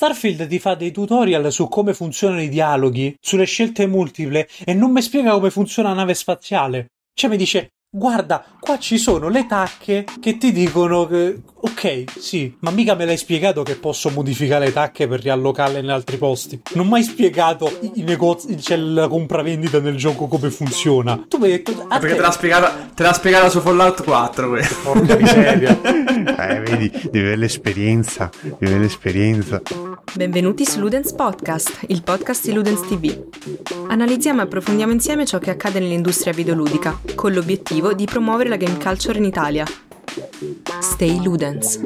Starfield ti fa dei tutorial su come funzionano i dialoghi, sulle scelte multiple e non mi spiega come funziona la nave spaziale. Cioè mi dice, guarda, qua ci sono le tacche che ti dicono ok, sì, ma mica me l'hai spiegato che posso modificare le tacche per riallocarle in altri posti. Non ho mai spiegato i negozi, c'è la compravendita nel gioco come funziona. Tu mi hai detto, ah, perché te l'ha spiegata, te l'ha spiegata su Fallout 4. Porca miseria. eh, vedi, devi avere l'esperienza, devi avere l'esperienza. Benvenuti su Ludens Podcast, il podcast di Ludens TV. Analizziamo e approfondiamo insieme ciò che accade nell'industria videoludica, con l'obiettivo di promuovere la game culture in Italia. Stay Ludens.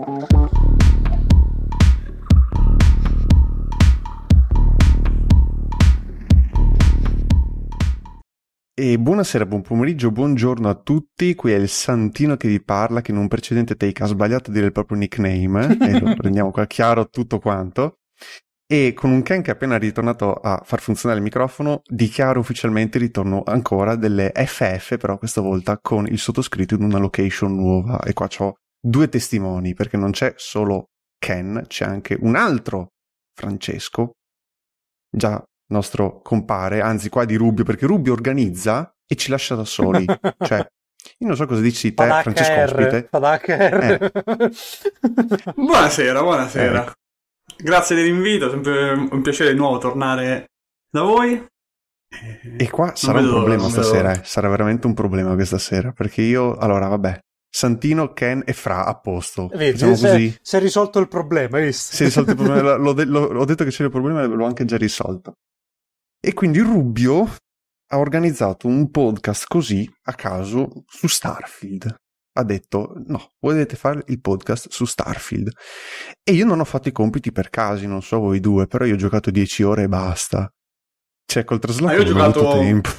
E buonasera, buon pomeriggio, buongiorno a tutti. Qui è il Santino che vi parla, che in un precedente take ha sbagliato a dire il proprio nickname, e lo prendiamo qua chiaro tutto quanto. E con un Ken che è appena ritornato a far funzionare il microfono, dichiaro ufficialmente il ritorno ancora delle FF, però questa volta con il sottoscritto in una location nuova. E qua ho due testimoni, perché non c'è solo Ken, c'è anche un altro Francesco, già nostro compare, anzi qua di Rubio, perché Rubio organizza e ci lascia da soli. cioè, io non so cosa dici te, Francesco R, Ospite. Eh. buonasera, buonasera. Eh. Grazie dell'invito, sempre un piacere di nuovo tornare da voi. E qua non sarà vedo, un problema stasera, eh. sarà veramente un problema questa sera, perché io, allora vabbè, Santino, Ken e Fra a posto. Vedi, si, così. si è risolto il problema, hai visto? Si è risolto il problema, l'ho, de- l'ho, ho detto che c'era il problema e l'ho anche già risolto. E quindi Rubio ha organizzato un podcast così a caso su Starfield ha detto no, voi dovete fare il podcast su Starfield. E io non ho fatto i compiti per casi, non so voi due, però io ho giocato 10 ore e basta. Cioè, col trasloco ah, ho giocato... tempo.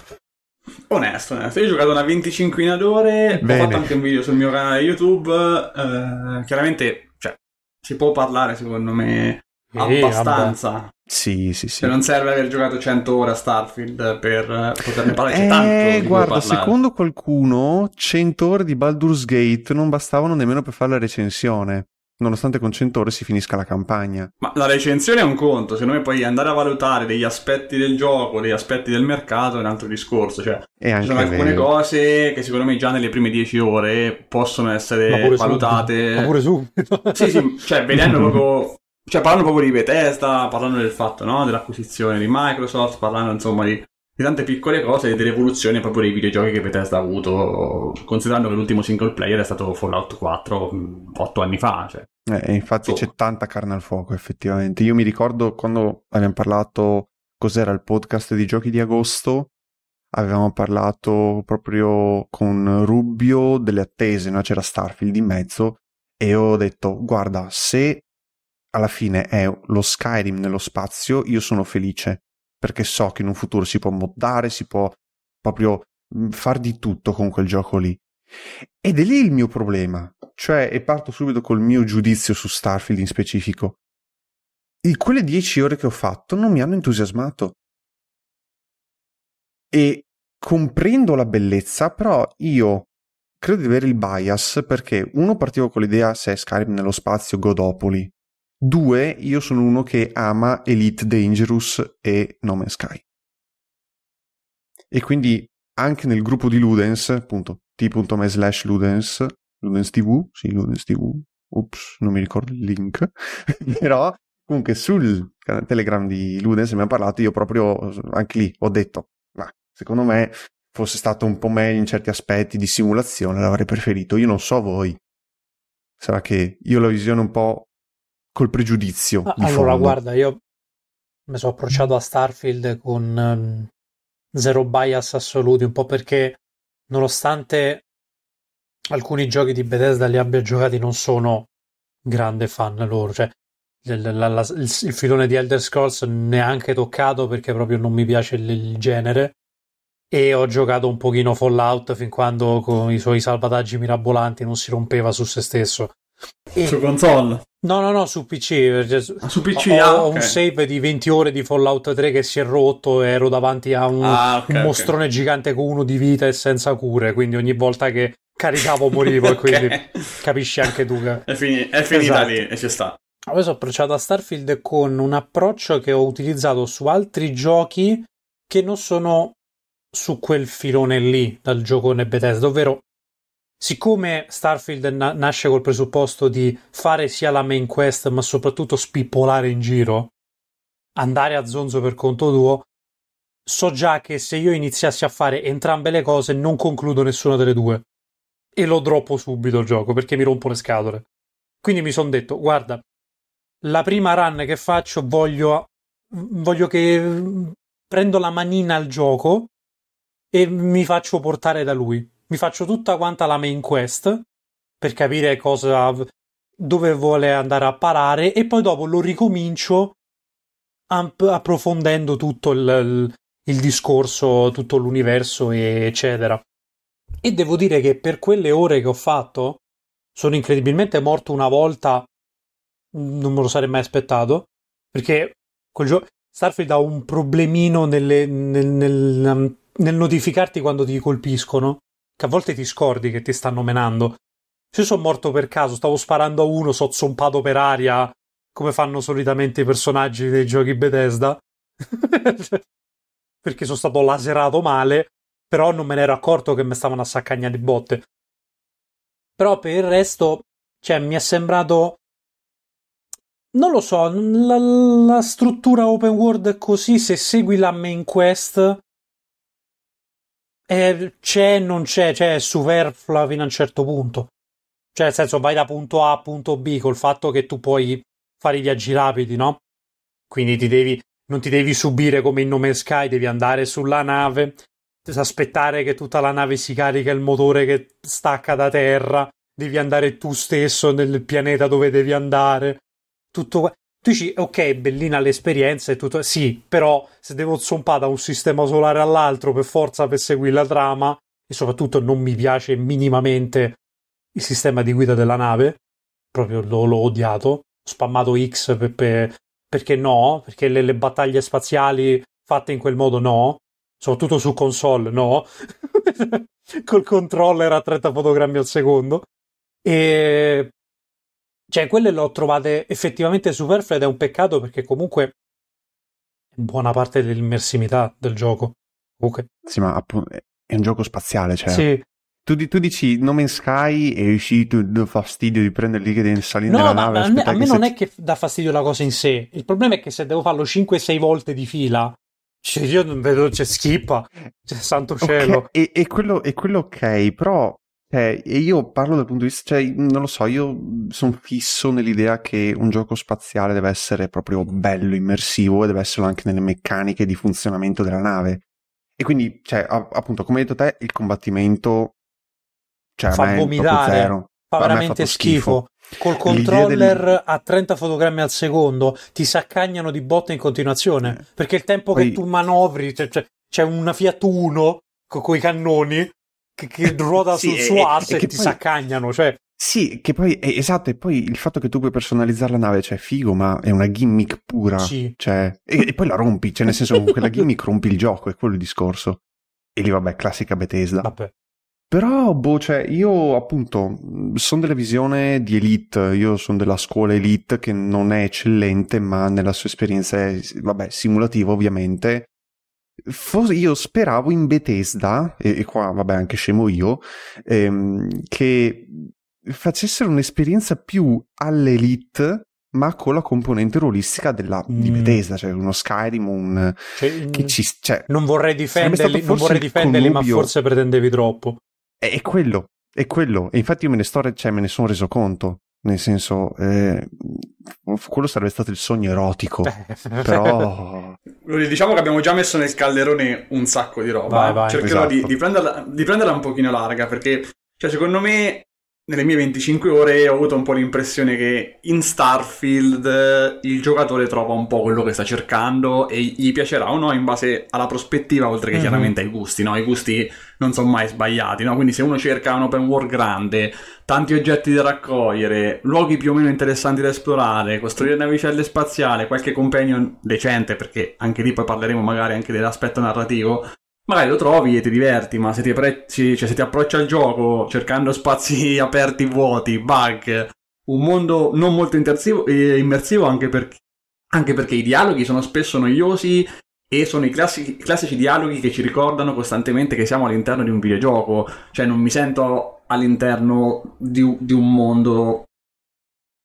Onesto, onesto. Io ho giocato una 25 d'ore, Bene. ho fatto anche un video sul mio canale YouTube. Eh, chiaramente, cioè, si può parlare secondo me abbastanza. Sì, sì, sì. Cioè non serve aver giocato 100 ore a Starfield per poterne parlare. C'è eh, tanto guarda, secondo qualcuno 100 ore di Baldur's Gate non bastavano nemmeno per fare la recensione. Nonostante con 100 ore si finisca la campagna. Ma la recensione è un conto, secondo me poi andare a valutare degli aspetti del gioco, degli aspetti del mercato è un altro discorso. Cioè, ci sono alcune vero. cose che secondo me già nelle prime 10 ore possono essere valutate. Ma pure subito. sì, sì, cioè vedendo proprio cioè parlando proprio di Bethesda, parlando del fatto, no? Dell'acquisizione di Microsoft, parlando insomma di, di tante piccole cose e dell'evoluzione proprio dei videogiochi che Bethesda ha avuto, considerando che l'ultimo single player è stato Fallout 4 otto anni fa. Cioè. Eh, infatti oh. c'è tanta carne al fuoco, effettivamente. Io mi ricordo quando abbiamo parlato, cos'era il podcast di giochi di agosto, avevamo parlato proprio con Rubio delle attese, no? c'era Starfield in mezzo, e ho detto, guarda, se alla fine è lo Skyrim nello spazio, io sono felice perché so che in un futuro si può moddare, si può proprio mm, far di tutto con quel gioco lì. Ed è lì il mio problema, cioè, e parto subito col mio giudizio su Starfield in specifico. In quelle dieci ore che ho fatto non mi hanno entusiasmato. E comprendo la bellezza, però io credo di avere il bias perché uno partivo con l'idea se è Skyrim nello spazio Godopoli Due, io sono uno che ama Elite Dangerous e No Man's Sky. E quindi anche nel gruppo di Ludens, appunto, t.me slash Ludens, Ludens TV, sì, Ludens TV, ups, non mi ricordo il link, però comunque sul Telegram di Ludens abbiamo parlato, io proprio, anche lì, ho detto, ma secondo me fosse stato un po' meglio in certi aspetti di simulazione, l'avrei preferito, io non so voi. Sarà che io la visione un po' col pregiudizio. Ah, allora, fondo. guarda, io mi sono approcciato a Starfield con um, zero bias assoluti, un po' perché nonostante alcuni giochi di Bethesda li abbia giocati, non sono grande fan loro. Cioè, il, la, la, il, il, filone di Elder Scrolls neanche toccato perché proprio non mi piace il, il genere. E ho giocato un pochino Fallout fin quando con i suoi salvataggi mirabolanti non si rompeva su se stesso. E... Su console? No, no, no, su PC. Ah, su PC ho, ah, ho okay. un save di 20 ore di Fallout 3 che si è rotto e ero davanti a un, ah, okay, un mostrone okay. gigante con uno di vita e senza cure, quindi ogni volta che caricavo morivo e quindi capisci anche tu che... È, fini- è finita esatto. lì e ci sta. Io sono approcciato a Starfield con un approccio che ho utilizzato su altri giochi che non sono su quel filone lì dal gioco Bethesda, ovvero siccome Starfield na- nasce col presupposto di fare sia la main quest ma soprattutto spippolare in giro, andare a zonzo per conto tuo, so già che se io iniziassi a fare entrambe le cose non concludo nessuna delle due e lo droppo subito il gioco perché mi rompo le scatole. Quindi mi sono detto, guarda, la prima run che faccio voglio, voglio che prendo la manina al gioco e mi faccio portare da lui. Mi faccio tutta quanta la main quest per capire cosa dove vuole andare a parare e poi dopo lo ricomincio approfondendo tutto il, il, discorso, tutto l'universo, eccetera. E devo dire che per quelle ore che ho fatto sono incredibilmente morto una volta, non me lo sarei mai aspettato, perché quel gioco Starfield ha un problemino nelle, nel, nel, nel, notificarti quando ti colpiscono, che a volte ti scordi che ti stanno menando. Se sono morto per caso, stavo sparando a uno, so zompato per aria, come fanno solitamente i personaggi dei giochi Bethesda. perché sono stato laserato male, però non me ne ero accorto che mi stavano a saccagnare di botte. Però per il resto, cioè, mi è sembrato. Non lo so, la, la struttura open world è così, se segui la main quest. Eh, c'è, non c'è, cioè è superflua fino a un certo punto. Cioè, nel senso, vai da punto A a punto B col fatto che tu puoi fare i viaggi rapidi, no? Quindi ti devi, non ti devi subire come in Nome Sky, devi andare sulla nave, aspettare che tutta la nave si carica il motore che stacca da terra, devi andare tu stesso nel pianeta dove devi andare. Tutto tu dici, ok, bellina l'esperienza e tutto, sì, però se devo zompare da un sistema solare all'altro per forza per seguire la trama, e soprattutto non mi piace minimamente il sistema di guida della nave, proprio l'ho, l'ho odiato, spammato X per, per, perché no, perché le, le battaglie spaziali fatte in quel modo no, soprattutto su console, no. Col controller a 30 fotogrammi al secondo. E cioè, quelle le ho trovate effettivamente superflue ed è un peccato perché comunque è buona parte dell'immersività del gioco. Comunque. Sì, ma appunto è un gioco spaziale, cioè. Sì. Tu, tu, dici No Man's Sky e tu do fastidio di prendere lì che devi salire no, nella nave. A me, a me non se... è che dà fastidio la cosa in sé. Il problema è che se devo farlo 5-6 volte di fila, cioè io non vedo, c'è schippa, c'è santo cielo. Okay. E, e, quello, e quello ok, però cioè, io parlo dal punto di vista, cioè, non lo so, io sono fisso nell'idea che un gioco spaziale deve essere proprio bello, immersivo e deve esserlo anche nelle meccaniche di funzionamento della nave. E quindi, cioè, appunto, come hai detto te, il combattimento cioè, fa vomitare, fa veramente schifo. schifo. Col controller del... a 30 fotogrammi al secondo ti saccagnano di botte in continuazione. Eh. Perché il tempo Poi... che tu manovri, cioè, cioè, c'è una Fiat 1 con i cannoni che, che ruota sì, sul suo asse e, che ti poi... saccagnano. Cioè, sì, che poi è esatto, e poi il fatto che tu puoi personalizzare la nave, cioè figo, ma è una gimmick pura. Sì. Cioè, e, e, poi la rompi, cioè nel senso con quella gimmick rompi il gioco, è quello il discorso. E lì vabbè, classica Bethesda. Vabbè. Però, boh, cioè, io appunto sono della visione di Elite, io sono della scuola Elite che non è eccellente, ma nella sua esperienza è, vabbè, simulativa ovviamente. Forse io speravo in Bethesda, e, e qua, vabbè, anche scemo io, ehm, che facessero un'esperienza più all'Elite ma con la componente ruolistica della, mm. di Bethesda, cioè uno Skyrim, un... Cioè, che ci, cioè, non vorrei difenderli, non vorrei difenderli ma forse pretendevi troppo. È, è quello, è quello. E infatti io me ne, sto, cioè, me ne sono reso conto. Nel senso, eh, quello sarebbe stato il sogno erotico. però. Diciamo che abbiamo già messo nel calderone un sacco di roba. Vai, vai, Cercherò esatto. di, di, prenderla, di prenderla un pochino larga perché, cioè, secondo me, nelle mie 25 ore ho avuto un po' l'impressione che in Starfield il giocatore trova un po' quello che sta cercando e gli piacerà o no in base alla prospettiva, oltre che mm-hmm. chiaramente ai gusti, no? I gusti non sono mai sbagliati, no? Quindi se uno cerca un open world grande, tanti oggetti da raccogliere, luoghi più o meno interessanti da esplorare, costruire navicelle spaziali, qualche companion decente, perché anche lì poi parleremo magari anche dell'aspetto narrativo, magari lo trovi e ti diverti, ma se ti, apprezzi, cioè se ti approccia al gioco cercando spazi aperti vuoti, bug, un mondo non molto eh, immersivo anche, per, anche perché i dialoghi sono spesso noiosi e sono i classici, classici, dialoghi che ci ricordano costantemente che siamo all'interno di un videogioco, cioè non mi sento all'interno di, di un mondo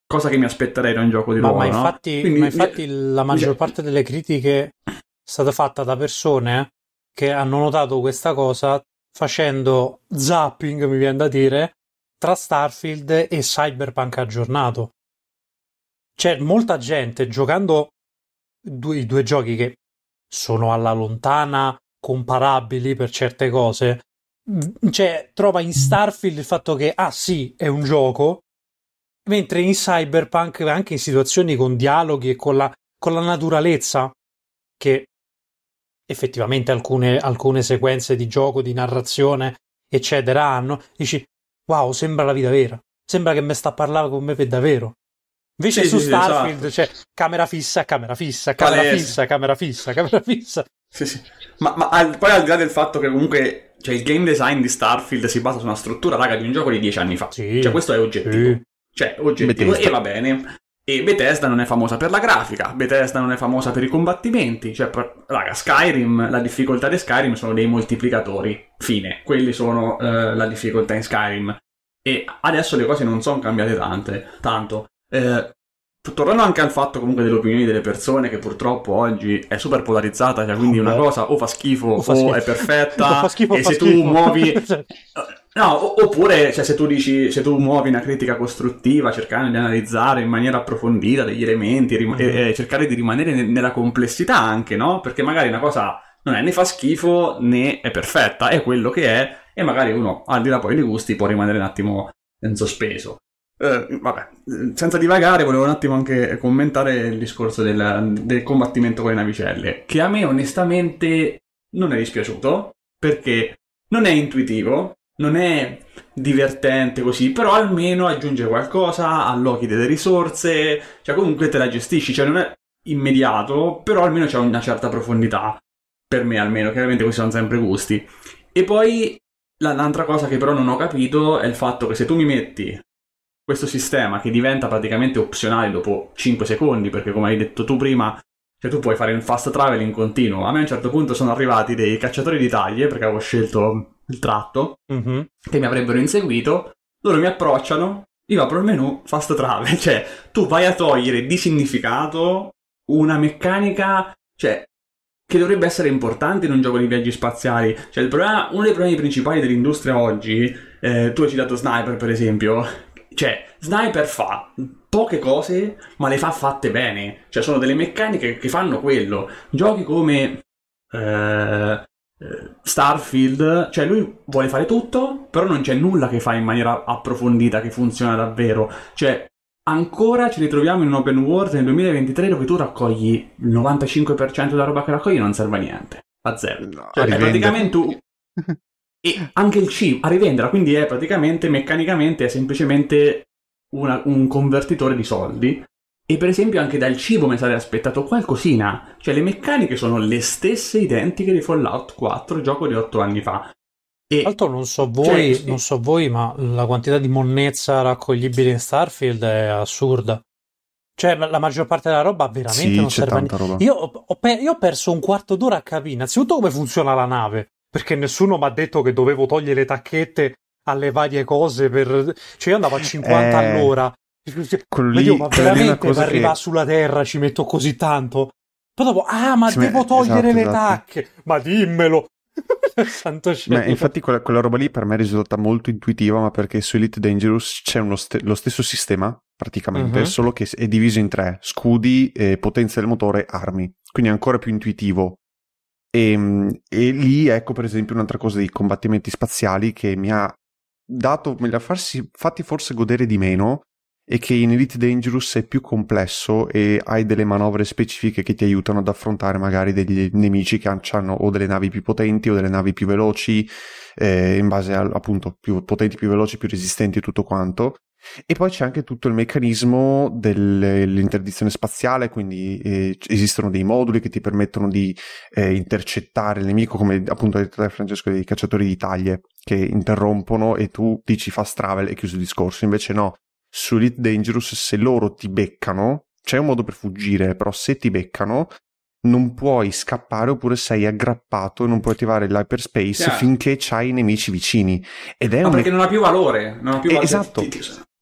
cosa che mi aspetterei da un gioco di ma, ruolo. Ma infatti, no? Quindi, ma infatti la maggior parte delle critiche è stata fatta da persone che hanno notato questa cosa facendo zapping, mi viene da dire, tra Starfield e Cyberpunk aggiornato. C'è molta gente giocando due, i due giochi che sono alla lontana comparabili per certe cose. Cioè, trova in Starfield il fatto che, ah sì, è un gioco, mentre in Cyberpunk, anche in situazioni con dialoghi e con la, con la naturalezza, che effettivamente alcune, alcune sequenze di gioco, di narrazione, eccetera, hanno, dici, wow, sembra la vita vera. Sembra che mi sta parlando con me per davvero. Invece sì, su sì, Starfield esatto. c'è camera fissa, camera fissa, camera Palese. fissa, camera fissa, camera fissa. Sì, sì. Ma, ma al, poi al di là del fatto che comunque cioè, il game design di Starfield si basa su una struttura, raga, di un gioco di dieci anni fa. Sì. Cioè, questo è oggettivo. Sì. Cioè, oggettivo Bethesda. e va bene. E Bethesda non è famosa per la grafica, Bethesda non è famosa per i combattimenti. Cioè, per- raga, Skyrim, la difficoltà di Skyrim sono dei moltiplicatori. Fine. Quelli sono eh, la difficoltà in Skyrim. E adesso le cose non sono cambiate tante, tanto. Eh, tornando anche al fatto comunque delle opinioni delle persone che purtroppo oggi è super polarizzata, cioè quindi una Vabbè. cosa o fa schifo o, O fa schifo. è perfetta O fa schifo o e fa se tu schifo. muovi No, oppure cioè, se tu dici, se tu muovi una critica costruttiva cercando di analizzare in maniera approfondita degli elementi rim- e cercare di rimanere ne- nella complessità anche, no? Perché magari una cosa non è né fa schifo né è perfetta, è quello che è e magari uno, al di là poi dei gusti, può rimanere un attimo in sospeso. Eh, vabbè, eh, senza divagare, volevo un attimo anche commentare il discorso del, del combattimento con le navicelle, che a me onestamente non è dispiaciuto, perché non è intuitivo, non è divertente così, però almeno aggiunge qualcosa, allochi delle risorse, cioè comunque te la gestisci, cioè non è immediato, però almeno c'è una certa profondità, per me almeno, chiaramente questi sono sempre gusti. E poi la- l'altra cosa che però non ho capito è il fatto che se tu mi metti questo sistema che diventa praticamente opzionale dopo 5 secondi, perché come hai detto tu prima, cioè tu puoi fare un fast travel in continuo. A me a un certo punto sono arrivati dei cacciatori di taglie, perché avevo scelto il tratto, Mhm. che mi avrebbero inseguito, loro mi approcciano, io apro il menu fast travel, cioè tu vai a togliere di significato una meccanica, cioè che dovrebbe essere importante in un gioco di viaggi spaziali. Cioè, il problema, uno dei problemi principali dell'industria oggi, eh, tu hai citato Sniper per esempio, cioè, Sniper fa poche cose, ma le fa fatte bene. Cioè, sono delle meccaniche che fanno quello. Giochi come eh, Starfield, cioè lui vuole fare tutto, però non c'è nulla che fa in maniera approfondita, che funziona davvero. Cioè, ancora ci ritroviamo in un open world nel 2023 dove tu raccogli il 95% della roba che raccogli non serve a niente. A zero. No, Cioè, praticamente un- e anche il cibo a rivenderla, quindi è praticamente meccanicamente è semplicemente una- un convertitore di soldi. E per esempio anche dal cibo mi sarei aspettato qualcosina. Cioè le meccaniche sono le stesse identiche di Fallout 4, gioco di 8 anni fa. E Tra l'altro non so voi, Cioè, non so voi, ma la quantità di monnezza raccoglibile in Starfield è assurda. Cioè, la maggior parte della roba veramente Sì, non c'è serve a tanta niente. roba. Io ho, ho pe- io ho perso un quarto d'ora a capire innanzitutto come funziona la nave, perché nessuno mi ha detto che dovevo togliere le tacchette alle varie cose per... Cioè io andavo a 50 Eh, all'ora. Quello Ma lì, io, ma veramente per cosa che... arrivare sulla Terra ci metto così tanto? Poi dopo, ah, ma Sì, devo togliere esatto, le esatto. tacche! Ma dimmelo! Santo cielo. Infatti quella, quella roba lì per me è risultata molto intuitiva, ma perché su Elite Dangerous c'è uno ste- lo stesso sistema, praticamente, Mhm. solo che è diviso in tre, scudi, eh, potenza del motore, armi. Quindi è ancora più intuitivo. E, e lì ecco per esempio un'altra cosa dei combattimenti spaziali che mi ha dato, me li ha farsi, fatti forse godere di meno e che in Elite Dangerous è più complesso e hai delle manovre specifiche che ti aiutano ad affrontare magari degli nemici che hanno o delle navi più potenti o delle navi più veloci, eh, in base al, appunto più potenti, più veloci, più resistenti e tutto quanto. E poi c'è anche tutto il meccanismo dell'interdizione spaziale, quindi eh, esistono dei moduli che ti permettono di eh, intercettare il nemico, come appunto ha detto Francesco, dei cacciatori di taglie che interrompono e tu dici fast travel e chiuso il discorso. Invece no, su Elite Dangerous se loro ti beccano, c'è un modo per fuggire, però se ti beccano non puoi scappare oppure sei aggrappato e non puoi attivare l'hyperspace Chiaro. finché c'hai i nemici vicini. Ed è Ma un... perché non ha più valore. Non ha più Eh, valore. esatto.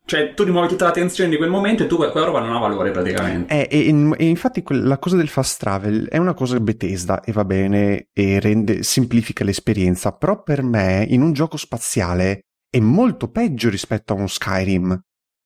Cioè, tu rimuovi tutta la tensione di quel momento e tu quella roba non ha valore praticamente. Eh, e, e- e infatti quel- la cosa del fast travel è una cosa Bethesda e va bene e rende, semplifica l'esperienza, però per me in un gioco spaziale è molto peggio rispetto a uno Skyrim.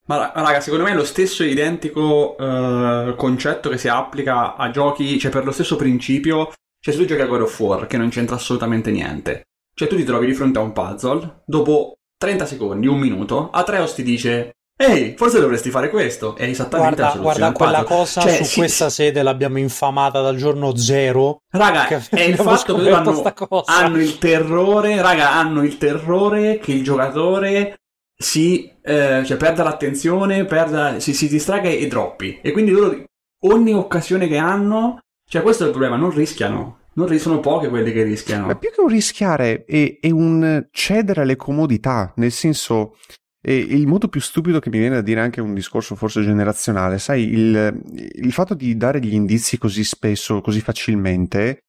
Ma ra- raga, secondo me è lo stesso identico eh, concetto che si applica a giochi, cioè per lo stesso principio, cioè se tu giochi a God of War, che non c'entra assolutamente niente, cioè tu ti trovi di fronte a un puzzle, dopo 30 secondi, un minuto, Atreus ti dice Ehi, forse dovresti fare questo. È esattamente la Guarda, soluzione guarda quella puzzle. cosa Cioè, su sì, questa sì. sede l'abbiamo infamata dal giorno zero. Raga, è il fatto che hanno, hanno il terrore, raga, hanno il terrore che il giocatore si eh, cioè perda l'attenzione, perda, si, si distragga e droppi. E quindi loro ogni occasione che hanno, cioè questo è il problema, non rischiano. Non ri- sono poche quelle che rischiano. Ma più che un rischiare è, è un cedere alle comodità, nel senso eh, il modo più stupido che mi viene da dire anche un discorso forse generazionale, sai, il, il fatto di dare gli indizi così spesso, così facilmente,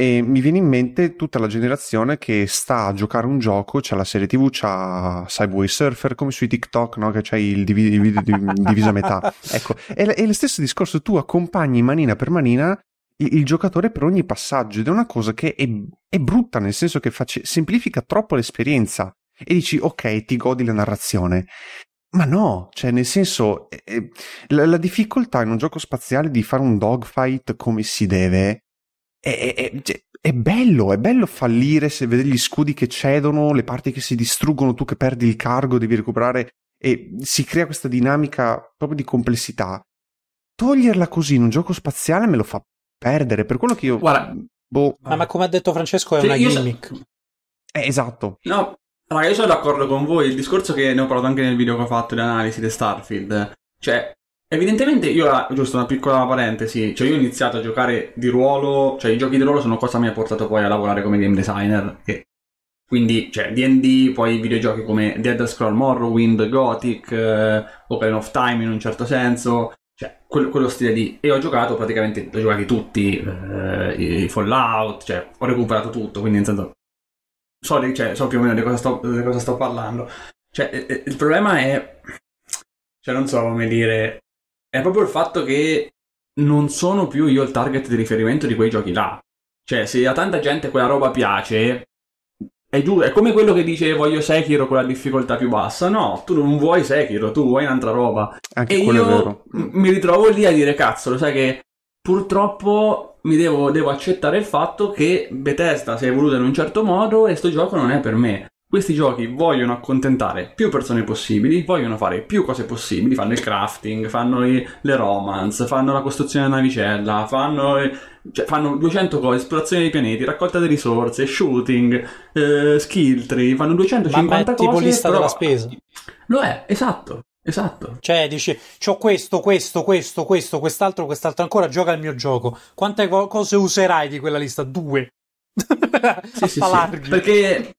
e mi viene in mente tutta la generazione che sta a giocare un gioco, c'ha la serie tv, c'ha Subway Surfer, come sui TikTok, no? Che c'hai il, divi- diviso a metà. Ecco, è, è lo stesso discorso, tu accompagni manina per manina il, il giocatore per ogni passaggio ed è una cosa che è, è brutta, nel senso che face- semplifica troppo l'esperienza e dici ok, ti godi la narrazione. Ma no, cioè nel senso, eh, la, la difficoltà in un gioco spaziale di fare un dogfight come si deve è, è- è- cioè, è bello, è bello fallire se vedi gli scudi che cedono, le parti che si distruggono, tu che perdi il cargo, devi recuperare e si crea questa dinamica proprio di complessità. Toglierla così in un gioco spaziale me lo fa perdere, per quello che io... Guarda- boh, Ma, ma come ha detto Francesco è Sì, una io so- gimmick. eh, esatto. No, raga, io sono d'accordo con voi. Il discorso che ne ho parlato anche nel video che ho fatto di analisi di Starfield. Cioè, evidentemente io, ah, giusto una piccola parentesi, cioè io ho iniziato a giocare di ruolo, cioè i giochi di ruolo sono cosa mi ha portato poi a lavorare come game designer. Che, quindi, cioè, D&D, poi videogiochi come Dead Scroll Morrowind, Gothic, eh, Ocarina of Time in un certo senso. Cioè, quello, quello stile lì. E ho giocato praticamente, ho giocati tutti, eh, i Fallout, cioè, ho recuperato tutto, quindi in senso so, cioè, so più o meno di cosa sto, di cosa sto parlando. Cioè, eh, eh, il problema è. Cioè, non so come dire. È proprio il fatto che non sono più io il target di riferimento di quei giochi là. Cioè, se a tanta gente quella roba piace. È, giù, è come quello che dice voglio Sekiro con la difficoltà più bassa. No, tu non vuoi Sekiro, tu vuoi un'altra roba. Anche E io mi ritrovo lì a dire cazzo, lo sai che purtroppo mi devo, devo accettare il fatto che Bethesda si è evoluta in un certo modo e sto gioco non è per me. Questi giochi vogliono accontentare più persone possibili, vogliono fare più cose possibili, fanno il crafting, fanno i- le romance, fanno la costruzione della navicella, fanno, cioè, fanno 200 cose, esplorazione dei pianeti, raccolta di risorse, shooting, eh, skill tree, fanno Ma, 250 ma è tipo cose. lista però- della spesa. Lo è, esatto, esatto. Cioè, dici, c'ho questo, questo, questo, questo, quest'altro, quest'altro ancora, gioca il mio gioco. Quante co- cose userai di quella lista? Due. Sì, sì, sì. Perché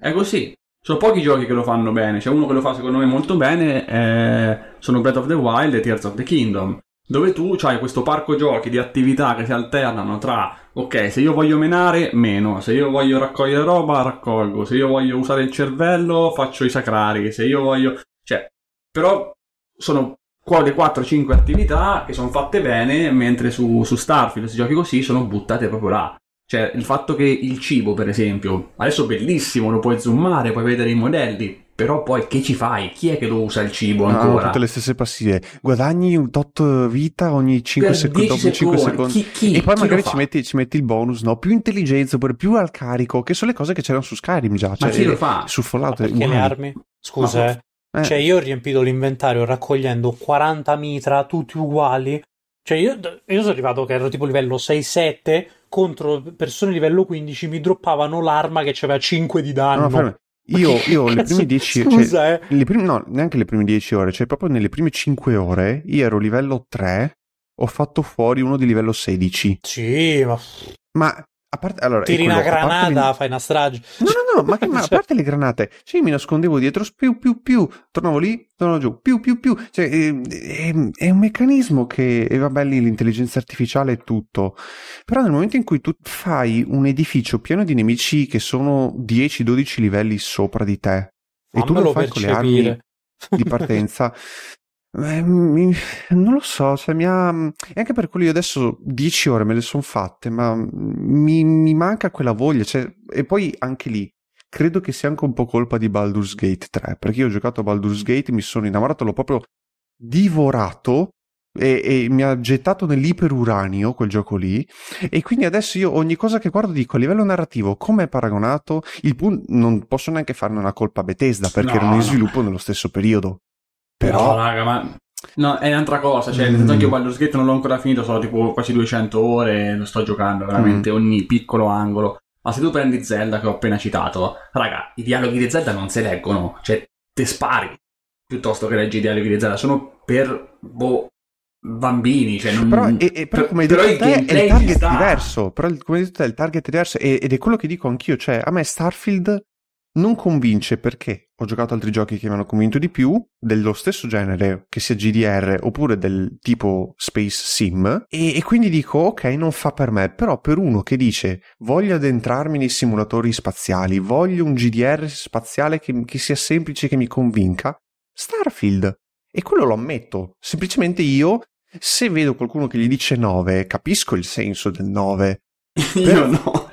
è così. Sono pochi giochi che lo fanno bene. Cioè, uno che lo fa secondo me molto bene è... sono Breath of the Wild e Tears of the Kingdom. Dove tu hai questo parco giochi di attività che si alternano tra, ok, se io voglio menare, meno, se io voglio raccogliere roba, raccolgo, se io voglio usare il cervello, faccio i sacrari, se io voglio... Cioè, però sono quelle 4-5 attività che sono fatte bene, mentre su, su Starfield, se giochi così, sono buttate proprio là. Cioè, il fatto che il cibo, per esempio, adesso bellissimo, lo puoi zoomare, puoi vedere i modelli, però poi che ci fai? Chi è che lo usa il cibo Ah, ancora? tutte le stesse passive. Guadagni un tot vita ogni 5 Per secondi. 10 Dopo 5 secondi. secondi. Chi- chi- e poi chi magari ci metti, ci metti il bonus, no? Più intelligenza, oppure più al carico, che sono le cose che c'erano su Skyrim già. Ma Cioè, chi lo fa? Su Fallout. Perché uguali. le armi? Scusa, Ma- eh. Eh, Cioè, io ho riempito l'inventario raccogliendo 40 mitra, tutti uguali. Cioè, io, io sono arrivato che ero tipo livello 6-7 contro persone livello 15, mi droppavano l'arma che aveva 5 di no, danno. no, fermi. Io, io le prime 10 Scusa, eh. le prime, no, neanche le prime 10 ore, cioè proprio nelle prime 5 ore, io ero livello 3, ho fatto fuori uno di livello 16. Sì, ma Ma parte, allora, Tiri quello, una granata, parte... fai una strage. No, no, no, ma, che, ma a parte le granate, cioè io mi nascondevo dietro, più, più, più, tornavo lì, tornavo giù, più, più, più. Cioè, è, è- è un meccanismo che, e vabbè lì l'intelligenza artificiale è tutto, però nel momento in cui tu fai un edificio pieno di nemici che sono 10-12 livelli sopra di te, e tu Fammelo lo fai con le armi percepire. di partenza. eh, mi- non lo so, cioè mi ha... e anche per quello io adesso 10 ore me le sono fatte, ma mi, mi manca quella voglia. Cioè, e poi anche lì, credo che sia anche un po' colpa di Baldur's Gate 3, perché io ho giocato a Baldur's Gate, mi sono innamorato, l'ho proprio divorato e, e mi ha gettato nell'iperuranio quel gioco lì. E quindi adesso io ogni cosa che guardo dico a livello narrativo come è paragonato? Il punto non posso neanche farne una colpa a Bethesda perché No, erano in sviluppo nello stesso periodo però No, raga, ma... No, è un'altra cosa, cioè, nel Mm. senso anche io Baldur's Gate non l'ho ancora finito, sono tipo quasi 200 ore, lo sto giocando veramente Mm. ogni piccolo angolo. Ma se tu prendi Zelda che ho appena citato, raga, i dialoghi di Zelda non si leggono, cioè te spari piuttosto che leggi i dialoghi di Zelda, sono per boh bambini, cioè non Però, e- e- però per- come però il te, è il target sta. diverso. Però come hai detto te, il target è diverso. e- ed è quello che dico anch'io. Cioè, a me Starfield non convince perché ho giocato altri giochi che mi hanno convinto di più, dello stesso genere, che sia GDR oppure del tipo Space Sim. E, e quindi dico, ok, non fa per me. Però per uno che dice, voglio addentrarmi nei simulatori spaziali, voglio un GDR spaziale che, che sia semplice, che mi convinca, Starfield. E quello lo ammetto. Semplicemente io se vedo qualcuno che gli dice 9, capisco il senso del 9. Io no.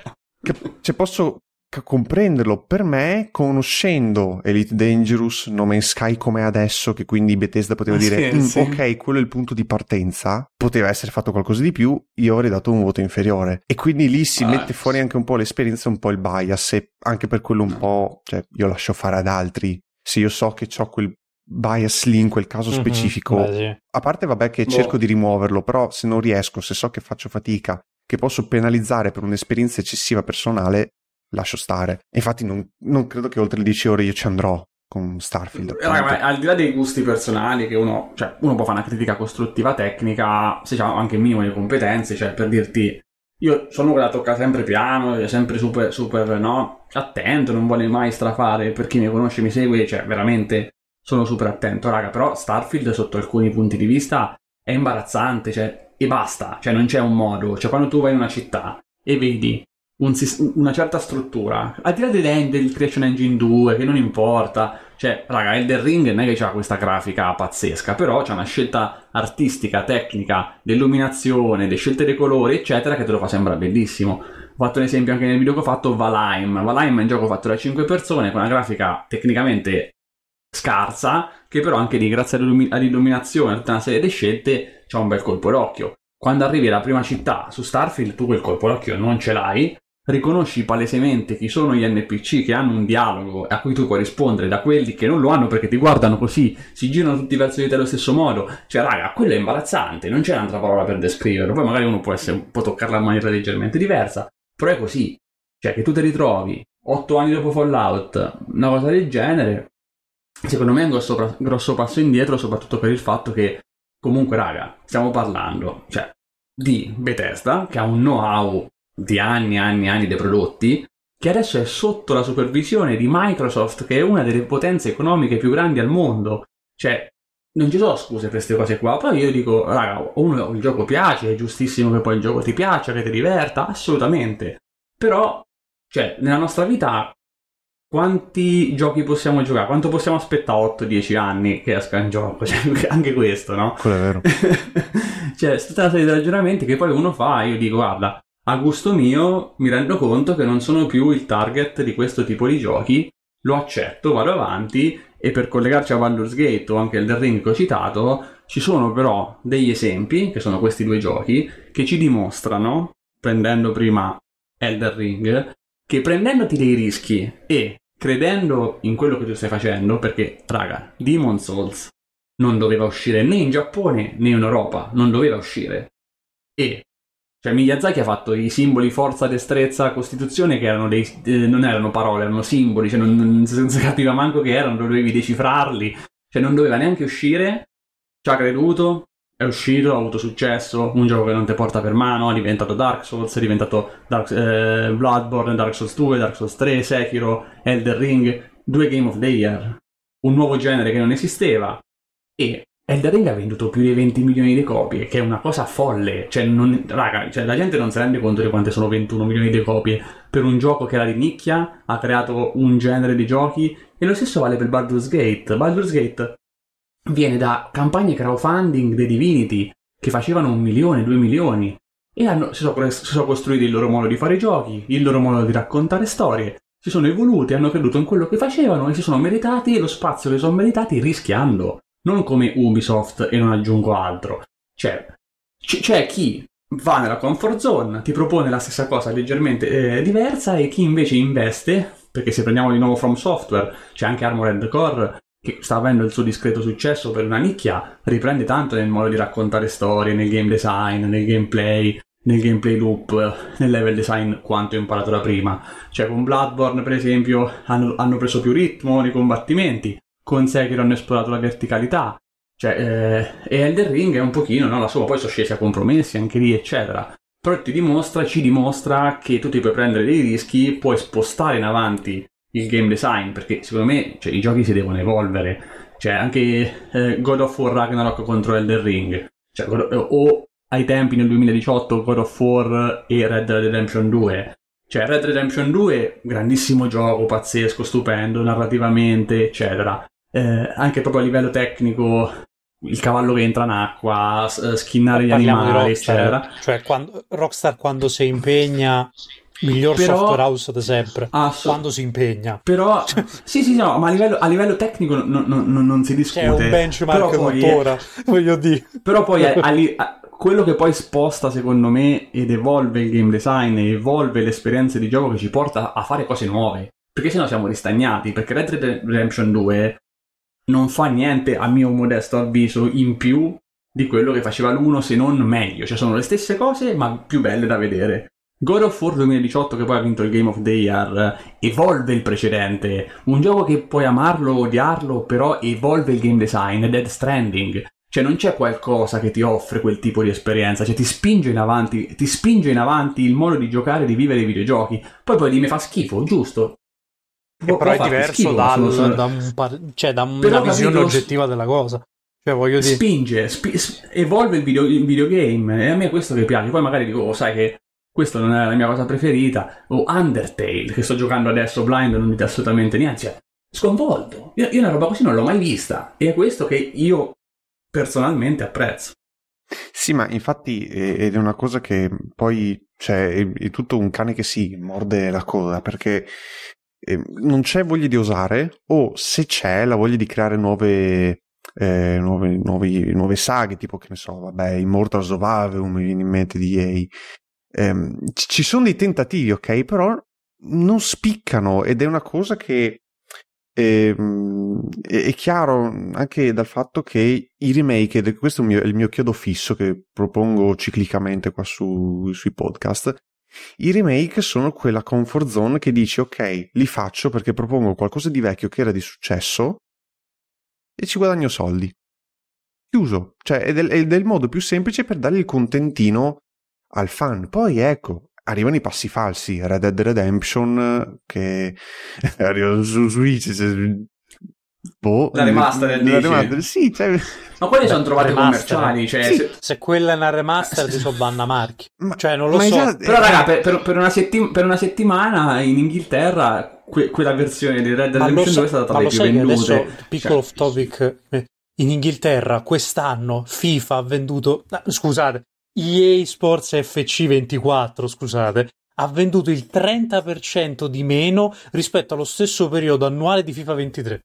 Cioè, posso comprenderlo. Per me, conoscendo Elite Dangerous, No Man's Sky come adesso, che quindi Bethesda poteva Ah, dire, sì, "Mm, sì. ok, quello è il punto di partenza, poteva essere fatto qualcosa di più, io avrei dato un voto inferiore. E quindi lì si Ah, mette fuori anche un po' l'esperienza, un po' il bias, e anche per quello un po', cioè, io lascio fare ad altri. Se io so che ho quel bias lì in quel caso Mhm, specifico, beh, sì. a parte vabbè che Boh. cerco di rimuoverlo, però se non riesco, se so che faccio fatica, che posso penalizzare per un'esperienza eccessiva personale, lascio stare. Infatti non, non credo che oltre le 10 ore io ci andrò con Starfield. Raga, al di là dei gusti personali, che uno, cioè, uno può fare una critica costruttiva tecnica, se c'ha anche il minimo di competenze, cioè per dirti, io sono uno che la tocca sempre piano, è sempre super, super, no, attento, non vuole mai strafare, per chi mi conosce, mi segue, cioè, veramente sono super attento, raga, però Starfield sotto alcuni punti di vista è imbarazzante, cioè, e basta, cioè non c'è un modo, cioè quando tu vai in una città e vedi un una certa struttura, al di là del, del Creation Engine 2, che non importa, cioè, raga, Elden Ring non è che c'ha questa grafica pazzesca, però c'è una scelta artistica, tecnica, l'illuminazione, le scelte dei colori, eccetera, che te lo fa sembrare bellissimo. Ho fatto un esempio anche nel video che ho fatto, Valheim. Valheim è un gioco fatto da 5 persone con una grafica tecnicamente scarsa, che però anche lì, grazie all'illumi- all'illuminazione, a tutta una serie di scelte, c'ha un bel colpo d'occhio. Quando arrivi alla prima città su Starfield, tu quel colpo d'occhio non ce l'hai, riconosci palesemente chi sono gli NPC che hanno un dialogo a cui tu puoi rispondere da quelli che non lo hanno perché ti guardano così, si girano tutti verso di te allo stesso modo. Cioè, raga, quello è imbarazzante, non c'è un'altra parola per descriverlo. Poi magari uno può, essere, può toccarla in maniera leggermente diversa, però è così. Cioè, che tu ti ritrovi otto anni dopo Fallout, una cosa del genere, secondo me è un grosso, grosso passo indietro, soprattutto per il fatto che, comunque, raga, stiamo parlando, cioè, di Bethesda, che ha un know-how di anni e anni e anni dei prodotti, che adesso è sotto la supervisione di Microsoft, che è una delle potenze economiche più grandi al mondo. Cioè, non ci sono scuse per queste cose qua. Poi io dico, raga, uno il gioco piace, è giustissimo che poi il gioco ti piaccia, che ti diverta, assolutamente. Però, cioè, nella nostra vita, quanti giochi possiamo giocare? Quanto possiamo aspettare 8-10 anni che esca un gioco? Cioè, anche questo, no? Quello è vero. cioè, tutta una serie di ragionamenti che poi uno fa, io dico, guarda, a gusto mio mi rendo conto che non sono più il target di questo tipo di giochi, lo accetto, vado avanti e per collegarci a Baldur's Gate o anche al Ring che ho citato, ci sono però degli esempi, che sono questi due giochi, che ci dimostrano, prendendo prima Elder Ring, che prendendoti dei rischi e credendo in quello che tu stai facendo, perché, raga, Demon Souls non doveva uscire né in Giappone né in Europa, non doveva uscire. E cioè Miyazaki ha fatto i simboli forza, destrezza, costituzione che erano dei, eh, non erano parole, erano simboli, cioè non, non si capiva manco che erano, dovevi decifrarli, cioè non doveva neanche uscire, ci ha creduto, è uscito, ha avuto successo, un gioco che non ti porta per mano, è diventato Dark Souls, è diventato Dark, eh, Bloodborne, Dark Souls 2, Dark Souls 3, Sekiro, Elder Ring, due Game of the Year, un nuovo genere che non esisteva. E Elder Ring ha venduto più di 20 milioni di copie, che è una cosa folle, cioè, non, raga, cioè, la gente non si rende conto di quante sono 21 milioni di copie. Per un gioco che era di nicchia, ha creato un genere di giochi e lo stesso vale per Baldur's Gate. Baldur's Gate viene da campagne crowdfunding dei Divinity che facevano un milione, due milioni e hanno, si, sono, si sono costruiti il loro modo di fare giochi, il loro modo di raccontare storie, si sono evoluti, hanno creduto in quello che facevano e si sono meritati lo spazio che sono meritati rischiando, non come Ubisoft e non aggiungo altro. Cioè, c- c'è chi va nella comfort zone, ti propone la stessa cosa leggermente eh, diversa e chi invece investe, perché se prendiamo di nuovo From Software, c'è anche Armored Core che sta avendo il suo discreto successo per una nicchia, riprende tanto nel modo di raccontare storie, nel game design, nel gameplay, nel gameplay loop, nel level design quanto imparato da prima. Cioè con Bloodborne per esempio hanno, hanno preso più ritmo nei combattimenti, con Sekiro hanno esplorato la verticalità, cioè, eh, e Elder Ring è un pochino, no? La sua, poi sono scesi a compromessi anche lì, eccetera. Però ti dimostra, ci dimostra che tu ti puoi prendere dei rischi, puoi spostare in avanti il game design, perché secondo me cioè, i giochi si devono evolvere. Cioè, anche eh, God of War Ragnarok contro Elder Ring, cioè, o ai tempi nel 2018 God of War e Red Dead Redemption 2. Cioè, Red Redemption 2, grandissimo gioco, pazzesco, stupendo, narrativamente, eccetera. Eh, anche proprio a livello tecnico, il cavallo che entra in acqua, skinnare gli animali, eccetera. Cioè, quando, Rockstar quando si impegna Miglior però, software house da sempre, assolut- quando si impegna. Però, sì, sì, no, ma a livello, a livello tecnico non, non, non, non, si discute. C'è un benchmark tuttora, voglio dire. Però poi a, a, quello che poi sposta, secondo me, ed evolve il game design, evolve l'esperienza di gioco che ci porta a fare cose nuove. Perché sennò siamo ristagnati, perché Red Dead Redemption 2 non fa niente, a mio modesto avviso, in più di quello che faceva l'uno, se non meglio. Cioè sono le stesse cose, ma più belle da vedere. God of War 2018, che poi ha vinto il Game of the Year, evolve il precedente. Un gioco che puoi amarlo o odiarlo, però evolve il game design. Dead Stranding. Cioè, non c'è qualcosa che ti offre quel tipo di esperienza, cioè ti spinge in avanti, ti spinge in avanti il modo di giocare di vivere i videogiochi. Poi poi mi fa schifo, giusto? Può, però è diverso schifo, dal, sono... da, un par... cioè, da una però, visione capito, oggettiva della cosa. Cioè, voglio dire... Spinge, spi... evolve il, video... il videogame e a me è questo che piace. Poi magari dico, oh, sai che questa non è la mia cosa preferita, o Undertale, che sto giocando adesso blind, non dite assolutamente niente, cioè, sconvolto. Io, io una roba così non l'ho mai vista, e è questo che io personalmente apprezzo. Sì, ma infatti ed è una cosa che poi cioè, è, è tutto un cane che si morde la coda perché eh, non c'è voglia di osare o se c'è la voglia di creare nuove, eh, nuove, nuove, nuove saghe tipo che ne so, vabbè, Immortals of Aveum mi viene in mente di EA ehm, ci sono dei tentativi, ok, però non spiccano ed è una cosa che ehm, è chiaro anche dal fatto che i remake, ed questo è il mio, il mio chiodo fisso che propongo ciclicamente qua su, sui podcast, i remake sono quella comfort zone che dici ok, li faccio perché propongo qualcosa di vecchio che era di successo e ci guadagno soldi. Chiuso, cioè è del, è del modo più semplice per dare il contentino al fan. Poi ecco, arrivano i passi falsi, Red Dead Redemption che arriva su Switch. Boh, la remaster la remaster, sì, cioè... ma poi le sono trovate commerciali? Cioè, sì. se... se... quella è una remaster ti so banna marchi. Ma, cioè non lo so. già... però raga per, per, per, una settim- per, una settimana in Inghilterra que- quella versione di Red Dead Redemption 2 è stata tra le più vendute. adesso, piccolo cioè... off topic eh, in Inghilterra quest'anno FIFA ha venduto ah, scusate EA Sports FC24, scusate, ha venduto il 30% di meno rispetto allo stesso periodo annuale di FIFA 23.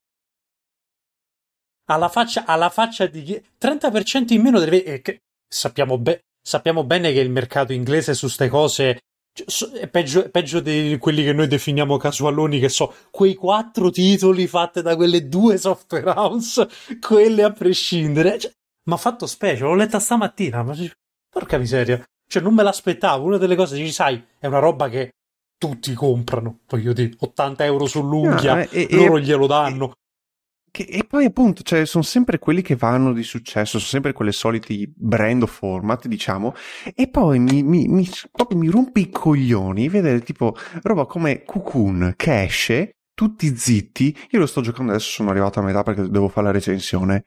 Alla faccia, alla faccia di 30% in meno deve, eh, sappiamo, be- sappiamo, bene che il mercato inglese su queste cose cioè, è peggio, è peggio, di quelli che noi definiamo casualoni, che so, quei quattro titoli fatti da quelle due software house, quelle a prescindere. Cioè, ma ha fatto specie, l'ho letta stamattina, ma Porca miseria. Cioè, non me l'aspettavo. Una delle cose, ci sai, è una roba che tutti comprano. Voglio dire, 80 euro sull'unghia, ah, e, loro e, glielo danno. Che, e poi appunto, cioè, sono sempre quelli che vanno di successo, sono sempre quelle soliti brand o format, diciamo, e poi mi, mi, mi, proprio mi rompe i coglioni vedere tipo roba come Cocoon che esce, tutti zitti, io lo sto giocando adesso, sono arrivato a metà perché devo fare la recensione.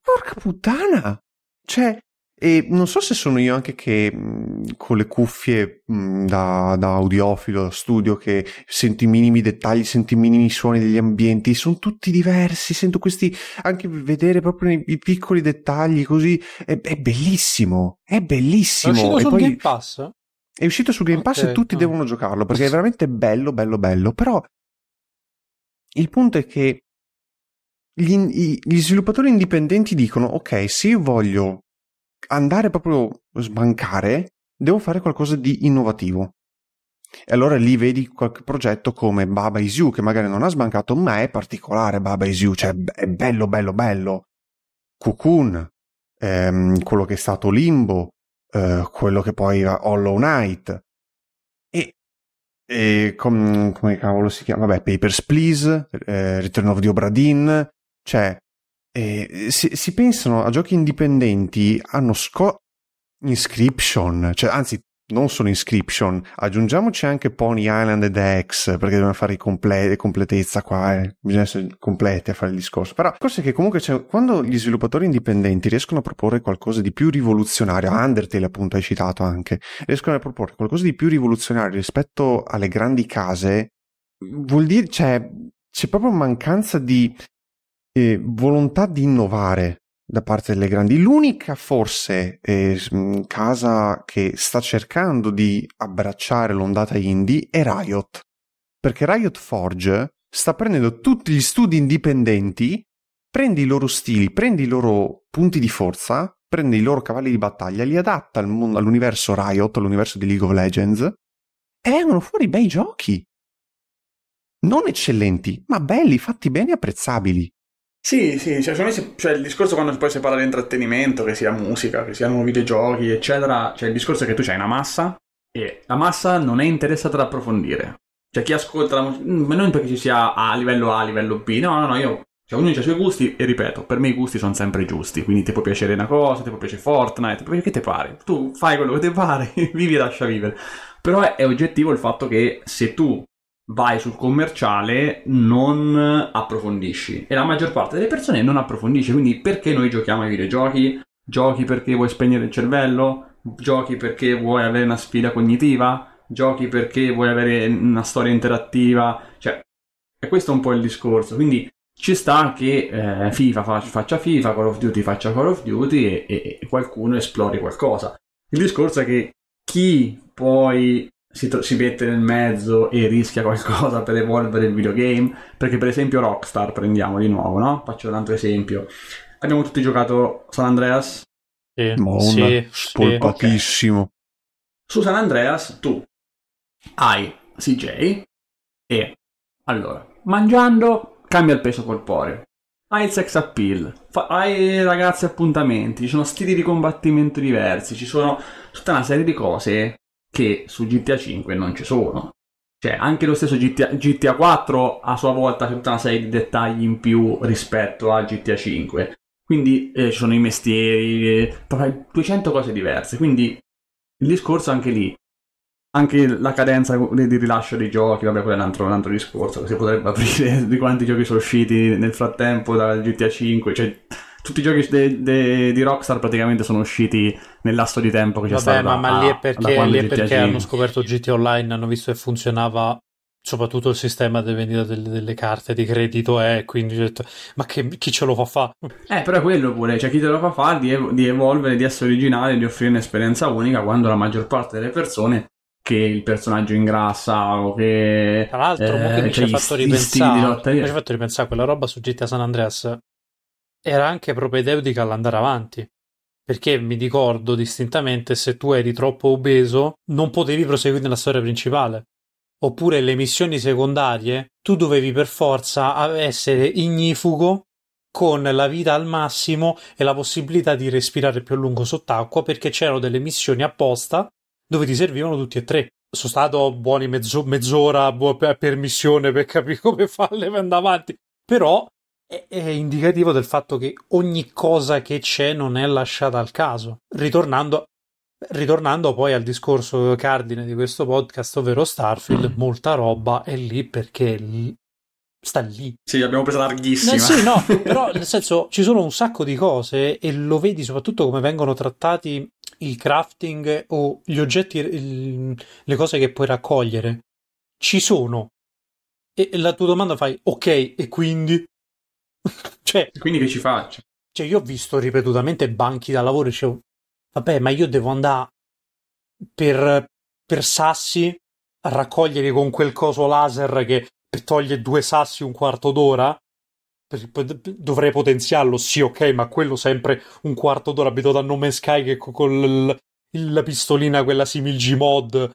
Porca puttana! Cioè, e non so se sono io anche che mh, con le cuffie mh, da, da, audiofilo, da studio, che sento i minimi dettagli, sento i minimi suoni degli ambienti, sono tutti diversi, sento questi, anche vedere proprio i, i piccoli dettagli così, è, è, bellissimo, è bellissimo. È uscito e sul poi Game Pass? È uscito su Game Pass okay, e tutti no. devono giocarlo, perché è veramente bello, bello, bello, però il punto è che gli, gli sviluppatori indipendenti dicono, ok, se io voglio andare proprio a sbancare, devo fare qualcosa di innovativo. E allora lì vedi qualche progetto come Baba Is You, che magari non ha sbancato, ma è particolare Baba Is You, cioè è bello, bello, bello. Cocoon, ehm, quello che è stato Limbo, eh, quello che poi era Hollow Knight. E, e com, come cavolo si chiama? Vabbè, Papers, Please, eh, Return of the Obra Dinn, cioè eh, si, si, pensano a giochi indipendenti, hanno sco- Inscription, cioè anzi non solo Inscription, aggiungiamoci anche Pony Island ed X, perché dobbiamo fare comple- completezza qua, eh. bisogna essere completi a fare il discorso. Però è che comunque quando gli sviluppatori indipendenti riescono a proporre qualcosa di più rivoluzionario, Undertale appunto hai citato anche, riescono a proporre qualcosa di più rivoluzionario rispetto alle grandi case, vuol dire, cioè, c'è proprio mancanza di eh, volontà di innovare da parte delle grandi. L'unica forse eh, casa che sta cercando di abbracciare l'ondata indie è Riot, perché Riot Forge sta prendendo tutti gli studi indipendenti, prende i loro stili, prende i loro punti di forza, prende i loro cavalli di battaglia, li adatta al mondo, all'universo Riot, all'universo di League of Legends e vengono fuori bei giochi. Non eccellenti, ma belli, fatti bene e apprezzabili. Sì, sì, cioè, secondo me cioè, il discorso quando poi si parla di intrattenimento, che sia musica, che siano videogiochi, eccetera, cioè il discorso è che tu hai una massa e la massa non è interessata ad approfondire. Cioè chi ascolta la musica, mm, non perché ci sia a livello A, a livello B, no, no, no, io cioè, ognuno ha i suoi gusti e ripeto, per me i gusti sono sempre giusti, quindi ti può piacere una cosa, ti può piacere Fortnite, che ti pare, tu fai quello che ti pare, vivi e lascia vivere. Però è oggettivo il fatto che se tu vai sul commerciale non approfondisci. E la maggior parte delle persone non approfondisce quindi perché noi giochiamo ai videogiochi? Giochi perché vuoi spegnere il cervello? Giochi perché vuoi avere una sfida cognitiva? Giochi perché vuoi avere una storia interattiva? Cioè è questo un po' il discorso. Quindi ci sta che eh, FIFA faccia FIFA Call of Duty faccia Call of Duty e, e, e qualcuno esplori qualcosa. Il discorso è che chi poi si, si, mette nel mezzo e rischia qualcosa per evolvere il videogame. Perché, per esempio, Rockstar prendiamo di nuovo, no? Faccio un altro esempio. Abbiamo tutti giocato San Andreas. Sì, Mona, sì, spolpatissimo. Okay. Su San Andreas tu hai CJ e allora, mangiando cambia il peso corporeo. Hai il sex appeal, fa- hai ragazzi appuntamenti, ci sono stili di combattimento diversi, ci sono tutta una serie di cose che su GTA 5 non ci sono. Cioè, anche lo stesso GTA, GTA 4 a sua volta ha tutta una serie di dettagli in più rispetto a GTA 5. Quindi eh, ci sono i mestieri, eh, 200 cose diverse. Quindi il discorso anche lì, anche la cadenza di rilascio dei giochi, vabbè, quello è un altro, un altro discorso, si potrebbe aprire di quanti giochi sono usciti nel frattempo da GTA 5, cioè tutti i giochi de, de, di Rockstar praticamente sono usciti nel lasso di tempo che c'è Vabbè, stato. Ma, ma lì è perché, lì è perché hanno scoperto GT Online, hanno visto che funzionava soprattutto il sistema di vendita delle, delle, carte di credito e eh, quindi ho detto ma che, chi ce lo fa fare? Eh però è quello pure, cioè chi te lo fa fare di, ev- di evolvere, di essere originale, di offrire un'esperienza unica quando la maggior parte delle persone che il personaggio ingrassa o che tra l'altro eh, mi ci ha fatto ripensare mi ci ha fatto ripensare quella roba su GTA San Andreas era anche propedeutica all'andare avanti. Perché mi ricordo distintamente se tu eri troppo obeso non potevi proseguire nella storia principale. Oppure le missioni secondarie, tu dovevi per forza essere ignifugo con la vita al massimo e la possibilità di respirare più a lungo sott'acqua perché c'erano delle missioni apposta dove ti servivano tutti e tre. Sono stato buoni mezzo, mezz'ora per missione per capire come farle andare avanti. Però è, è indicativo del fatto che ogni cosa che c'è non è lasciata al caso. Ritornando, ritornando poi al discorso cardine di questo podcast, ovvero Starfield, molta roba è lì perché lì- sta lì. Sì, l'abbiamo presa larghissima. Eh, sì, no, però nel senso ci sono un sacco di cose e lo vedi soprattutto come vengono trattati il crafting o gli oggetti, il- le cose che puoi raccogliere. Ci sono. E la tua domanda fai, ok, e quindi? cioè, Quindi che ci faccio? cioè, io ho visto ripetutamente banchi da lavoro e dicevo, vabbè, ma io devo andare per, per sassi a raccogliere con quel coso laser che toglie due sassi un quarto d'ora? Dovrei potenziarlo, sì, ok, ma quello sempre un quarto d'ora abituato a No Man's Sky che co- con la pistolina, quella simil Gmod,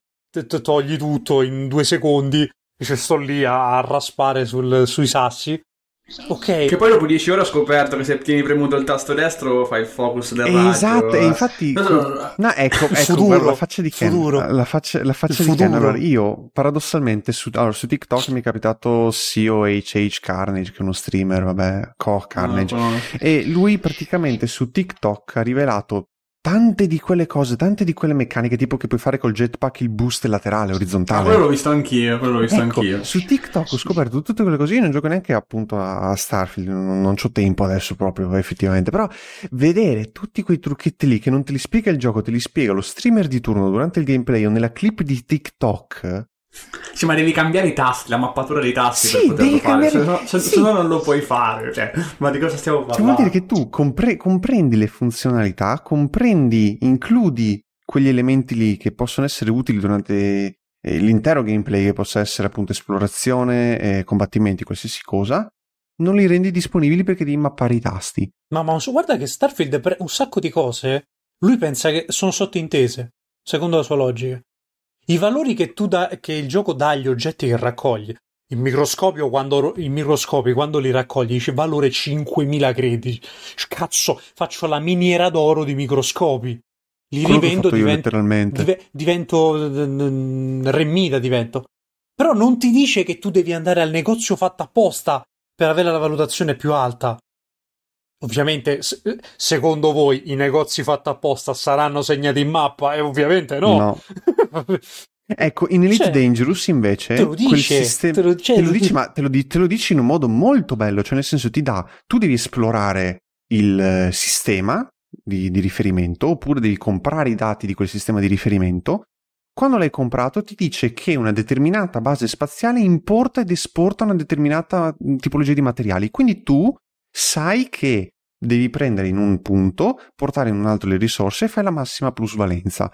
togli tutto in due secondi e ci sto lì a, a raspare sul- sui sassi. Ok, Che poi dopo 10 ore ho scoperto che se tieni premuto il tasto destro fai il focus del raggio. Esatto, e infatti... No, ecco, ecco Futuro, guarda, la faccia di Ken. futuro. La faccia, la faccia di Ken. Allora, io paradossalmente su, allora, su TikTok mi è capitato COHH Carnage, che è uno streamer, vabbè, Koch Carnage. No, no. E lui praticamente su TikTok ha rivelato tante di quelle cose, tante di quelle meccaniche, tipo che puoi fare col jetpack il boost laterale, Ah, orizzontale. quello l'ho visto anch'io, quello l'ho visto Ecco, anch'io. su TikTok ho scoperto tutte quelle cose. Io non gioco neanche appunto a a Starfield, non, non ho tempo adesso proprio effettivamente. Però vedere tutti quei trucchetti lì che non te li spiega il gioco, te li spiega lo streamer di turno durante il gameplay o nella clip di TikTok. Sì, ma devi cambiare i tasti, la mappatura dei tasti Sì, per poterlo devi fare. cambiare- Se no, se- sì. se no non lo puoi fare. Cioè, ma di cosa stiamo parlando? Cioè vuol dire che tu compre- comprendi le funzionalità, comprendi, includi quegli elementi lì che possono essere utili durante eh, l'intero gameplay, che possa essere appunto esplorazione, eh, combattimenti, qualsiasi cosa, non li rendi disponibili perché devi mappare i tasti. Ma, ma guarda che Starfield pre- un sacco di cose lui pensa che sono sottintese, secondo la sua logica. I valori che, tu da- che il gioco dà agli oggetti che raccogli. Il microscopio, quando, i microscopi, quando li raccogli, dice valore 5.000 crediti. Cazzo, faccio la miniera d'oro di microscopi. Li Quello rivendo, divento, dive- divento mm, remmida, divento. Però non ti dice che tu devi andare al negozio fatto apposta per avere la valutazione più alta. Ovviamente, se- secondo voi i negozi fatti apposta saranno segnati in mappa? E ovviamente no. Ecco, in Elite Cioè, Dangerous invece te lo quel dice, sistema te lo- cioè, te lo dici, di- ma te lo, di- te lo dici in un modo molto bello, cioè nel senso ti dà, tu devi esplorare il eh, sistema di, di riferimento oppure devi comprare i dati di quel sistema di riferimento. Quando l'hai comprato ti dice che una determinata base spaziale importa ed esporta una determinata mh, tipologia di materiali. Quindi tu sai che devi prendere in un punto, portare in un altro le risorse e fai la massima plusvalenza.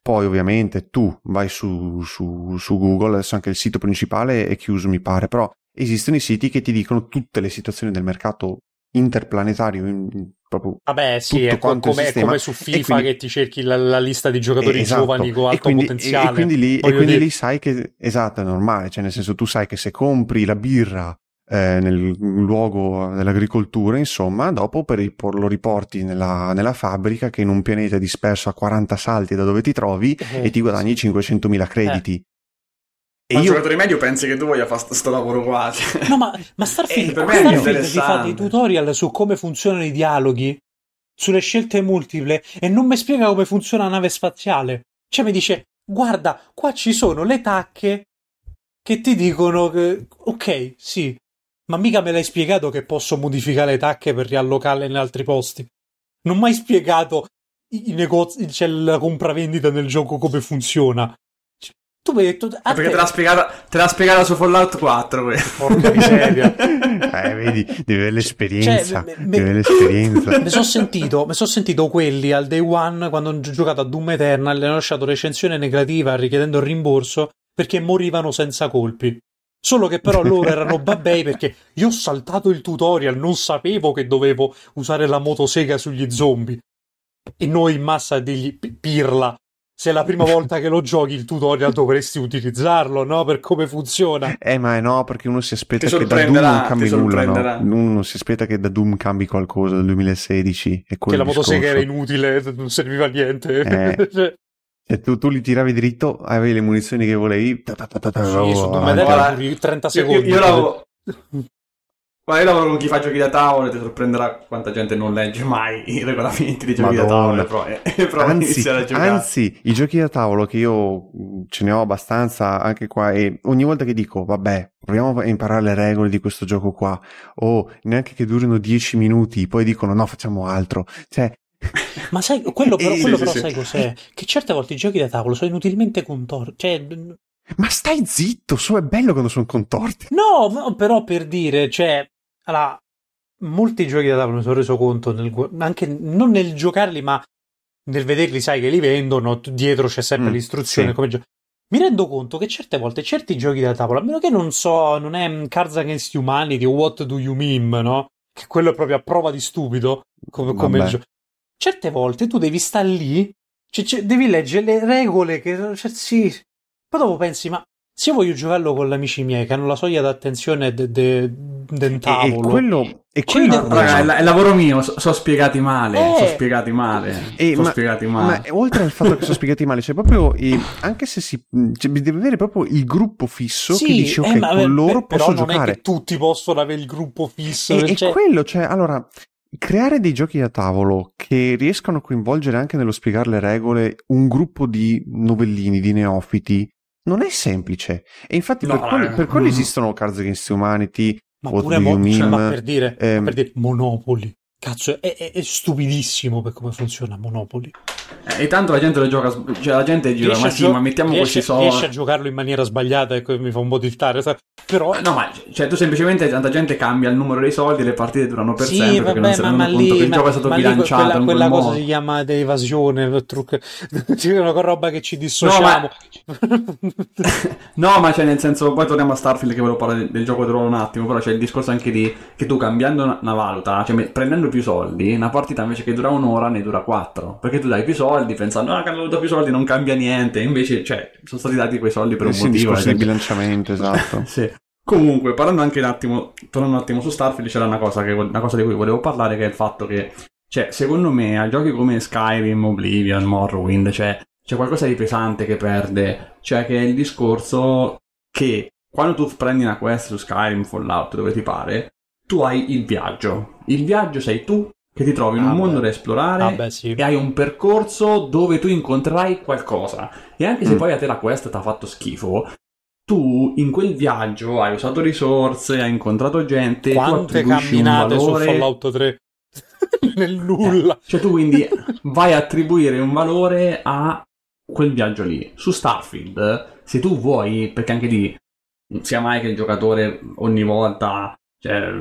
Poi ovviamente tu vai su, su, su Google, adesso anche il sito principale è chiuso mi pare, però esistono i siti che ti dicono tutte le situazioni del mercato interplanetario, in- in- proprio Vabbè, sì, è, come, come su E FIFA quindi- che ti cerchi la, la lista di giocatori esatto. giovani con E alto quindi, potenziale. E, e quindi lì, e quindi lì sai che esatto, è normale, cioè nel senso tu sai che se compri la birra eh, nel luogo dell'agricoltura, insomma, dopo per il- lo riporti nella, nella fabbrica che in un pianeta disperso a 40 salti da dove ti trovi Eh, e ti guadagni 500.000 crediti. E Ma il io giocatore medio pensi che tu voglia fare sto, sto lavoro qua. No, ma, ma Starfield, Eh, per me è Starfield ti fa dei tutorial su come funzionano i dialoghi, sulle scelte multiple, e non mi spiega come funziona la nave spaziale. Cioè mi dice, guarda, qua ci sono le tacche che ti dicono che, ok, sì, ma mica me l'hai spiegato che posso modificare le tacche per riallocarle in altri posti. Non mi hai spiegato i, negozi, c'è la compravendita nel gioco come funziona. Cioè, Tu mi hai detto, a Perché te- l'ha spiegata, te l'ha spiegata su Fallout 4. que- Porca miseria. eh, vedi, devi avere l'esperienza, Cioè, me- me- l'esperienza. Mi sono sentito, son sentito quelli al day one quando ho giocato a Doom Eternal e hanno lasciato recensione negativa richiedendo il rimborso perché morivano senza colpi. Solo che però loro erano babbei perché io ho saltato il tutorial, non sapevo che dovevo usare la motosega sugli zombie. E noi in massa "Pi- pirla. Se è la prima volta che lo giochi il tutorial dovresti utilizzarlo, no? Per come funziona. Eh, ma no, perché uno si aspetta che da Doom non cambi nulla, no? Uno si aspetta che da Doom cambi qualcosa del 2016 e Che la motosega era inutile, non serviva a niente. Eh. Cioè, E tu, tu li tiravi dritto, avevi le munizioni che volevi. ta ta ta ta ta, Sì, oh, su Guarda, duri 30 Io, secondi. io l'avevo... quando io lavoro con chi fa giochi da tavolo ti sorprenderà quanta gente non legge mai i regolamenti dei giochi Madonna. da tavolo e e prova a Anzi, iniziare a giocare. anzi, i giochi da tavolo che io mh, ce ne ho abbastanza anche qua e ogni volta che dico, vabbè, proviamo a imparare le regole di questo gioco qua, o neanche che durino 10 minuti, poi dicono no, facciamo altro. Cioè, Ma sai, quello però, quello però sai cos'è? Che certe volte i giochi da tavolo sono inutilmente contorti. Cioè, ma stai zitto, so è bello quando sono contorti. no, no, però per dire, cioè, allora, molti giochi da tavolo mi sono reso conto, nel anche non nel giocarli, ma nel vederli, sai che li vendono, dietro c'è sempre Mm, l'istruzione. sì. come gio- Mi rendo conto che certe volte certi giochi da tavolo, a meno che non so, non è mm, Cards Against Humanity o What Do You Meme, no? Che quello è proprio a prova di stupido, come, come gioco. Certe volte tu devi stare lì, cioè, cioè, devi leggere le regole che, cioè, sì. Poi dopo pensi, ma se io voglio giocarlo con gli amici miei che hanno la soglia d'attenzione de- de- del E, e tavolo, quello, e Cioè, quello devo- Raga, è, la- è lavoro mio, so, so spiegati male, Eh. so spiegati male, Eh, so ma- spiegati Ma male. oltre al fatto che sono spiegati male, c'è proprio, eh, anche se si, cioè, deve avere proprio il gruppo fisso Sì, che dice ok, eh, ma- con loro per- però posso non giocare. è che tutti possono avere il gruppo fisso. E, e cioè- quello, cioè, allora, creare dei giochi da tavolo che riescano a coinvolgere anche nello spiegare le regole un gruppo di novellini, di neofiti, non è semplice. E infatti No, per, quello, raga. per quello Mm. esistono Cards Against Humanity, ma What pure mo- cioè, ma per dire, ma ehm, per dire Monopoli. Cazzo, è, è- è stupidissimo per come funziona Monopoli. Eh, e tanto la gente lo gioca, cioè la gente gira, ma sì, gio- ma mettiamo riesce, questi soldi. riesce a giocarlo in maniera sbagliata e mi fa un po' tiltare. sa- Però No, ma cioè, tu semplicemente tanta gente cambia il numero dei soldi e le partite durano per sì, sempre vabbè, perché non si ma, rendono ma conto lì, che il ma- gioco è stato ma bilanciato quella, quella quel cosa modo. si chiama evasione, trucco. Una roba che ci dissociamo. No, ma cioè nel senso, poi torniamo a Starfield che volevo parlare del, del gioco di ruolo un attimo, però c'è il discorso anche di che tu cambiando una, una valuta, cioè prendendo più soldi, una partita invece che dura un'ora ne dura quattro, perché tu dai più soldi pensando, ah, che hanno dato più soldi non cambia niente, invece, cioè, sono stati dati quei soldi per un eh sì, un motivo. discorso di la gente- bilanciamento, esatto. sì. Comunque, parlando anche un attimo, tornando un attimo su Starfield, c'era una cosa, che, una cosa di cui volevo parlare, che è il fatto che, cioè, secondo me, a giochi come Skyrim, Oblivion, Morrowind, cioè, c'è qualcosa di pesante che perde, cioè che è il discorso che quando tu prendi una quest su Skyrim, Fallout, dove ti pare, tu hai il viaggio. Il viaggio sei tu che ti trovi in un Ah, mondo beh. da esplorare Vabbè, sì. e hai un percorso dove tu incontrerai qualcosa. E anche se Mm. poi a te la quest ti ha fatto schifo, tu in quel viaggio hai usato risorse, hai incontrato gente, tu Quante un camminate su valore. Fallout 3 nel nulla. Cioè tu quindi vai a attribuire un valore a quel viaggio lì. Su Starfield, se tu vuoi, perché anche lì non sia mai che il giocatore ogni volta cioè,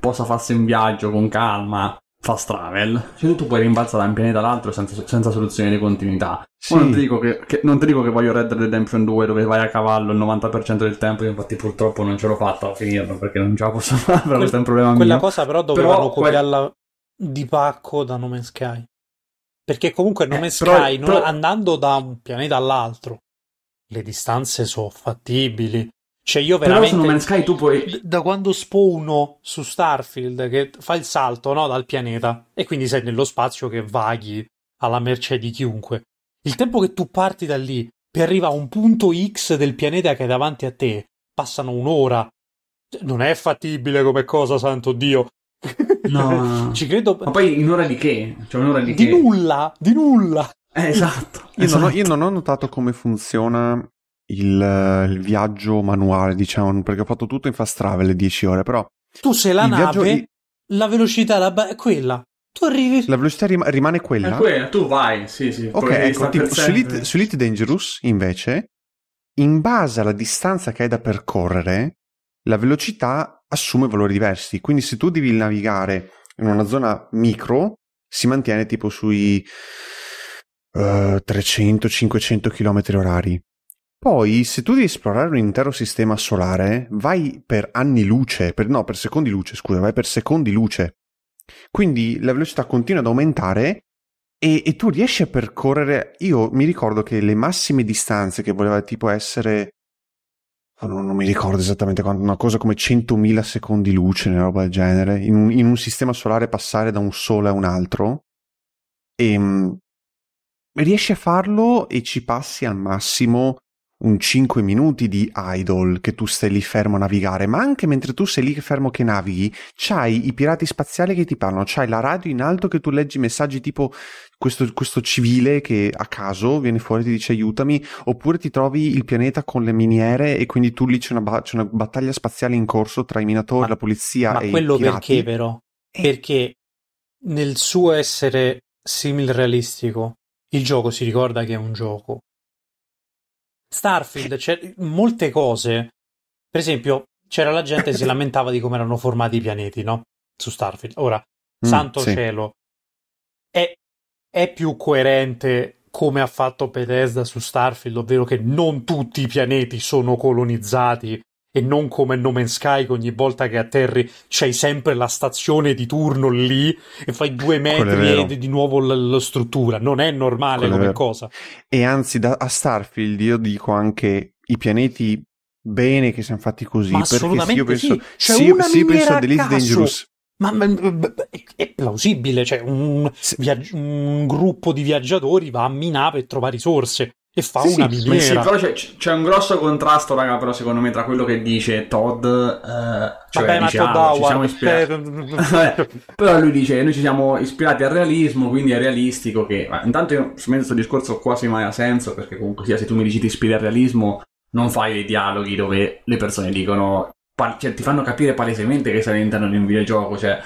possa farsi un viaggio con calma, fast travel, cioè tu, puoi rimbalzare da un pianeta all'altro senza, senza soluzione di continuità. Sì. Non, ti dico che, che- non ti dico che voglio Red Dead Redemption 2 dove vai a cavallo il 90% del tempo, io infatti purtroppo non ce l'ho fatta a finirlo perché non ce la posso fare, però questo è un problema Quella mio. cosa però dovevano Però copiarla di pacco da No Man's Sky. Perché comunque No Eh, Man's però- Sky, non- però- andando da un pianeta all'altro, le distanze sono fattibili. Cioè io Però veramente... su No Man's Sky tu puoi... Da quando spawno su Starfield, che fa il salto no, dal pianeta, e quindi sei nello spazio che vaghi alla mercé di chiunque. Il tempo che tu parti da lì per arrivare a un punto X del pianeta che è davanti a te, passano un'ora. Non è fattibile come cosa, santo Dio. No. Ci credo. Ma poi in ora di che? Cioè un'ora di, Di che? nulla, di nulla. Eh, esatto. Io, non ho, esatto. io non ho notato come funziona il, eh, il viaggio manuale, diciamo, perché ho fatto tutto in fast travel le 10 ore, però Tu sei la nave, viaggio- la velocità la ba- è quella. Tu arrivi. la velocità rim- rimane È quella. quella, tu vai, sì, sì. Ok, ecco, tipo, su. Elite, su Elite Dangerous, invece, in base alla distanza che hai da percorrere, la velocità assume valori diversi. Quindi se tu devi navigare in una zona micro, si mantiene tipo sui eh, 300-500 km orari. Poi, se tu devi esplorare un intero sistema solare, vai per anni luce, per, no, per secondi luce, scusa, vai per secondi luce. Quindi la velocità continua ad aumentare e, e tu riesci a percorrere. Io mi ricordo che le massime distanze che voleva tipo essere. oh, Non, non mi ricordo esattamente quanto, una cosa come 100.000 secondi luce, una roba del genere, in un, in un sistema solare passare da un sole a un altro. E mm, riesci a farlo e ci passi al massimo un 5 minuti di idle che tu stai lì fermo a navigare, ma anche mentre tu sei lì fermo che navighi, c'hai i pirati spaziali che ti parlano, c'hai la radio in alto che tu leggi messaggi tipo questo, questo civile che a caso viene fuori e ti dice aiutami, oppure ti trovi il pianeta con le miniere e quindi tu lì c'è una, ba- c'è una battaglia spaziale in corso tra i minatori, Ma- la polizia Ma e quello i pirati. perché però? Eh. Perché nel suo essere simil realistico, il gioco si ricorda che è un gioco. Starfield, c'è molte cose. Per esempio, c'era la gente che si lamentava di come erano formati i pianeti, no? Su Starfield. Ora, Mm, santo sì. cielo, è, è più coerente come ha fatto Bethesda su Starfield, ovvero che non tutti i pianeti sono colonizzati e non come No Man's Sky che ogni volta che atterri c'hai sempre la stazione di turno lì e fai due è metri e di nuovo la, la struttura. Non è normale Quello è come vero. cosa. E anzi, da, a Starfield io dico anche i pianeti bene che siano fatti così, Ma perché io penso, sì. C'è sì, sì, penso a caso. Dangerous. Ma, ma- ma- è, è plausibile, cioè un, viaggi- un gruppo di viaggiatori va a minare per trovare risorse e fa Sì, una Ma sì, miniera. però c'è, c'è un grosso contrasto, raga, però secondo me tra quello che dice Todd, eh, cioè Vabbè, ma dice, Todd ah, ci siamo ispirati. eh, però lui dice noi ci siamo ispirati al realismo quindi è realistico che ma intanto io su me questo discorso quasi mai ha senso perché comunque sia se tu mi dici ti ispiri al realismo non fai dei dialoghi dove le persone dicono cioè, ti fanno capire palesemente che sei all'interno di un videogioco cioè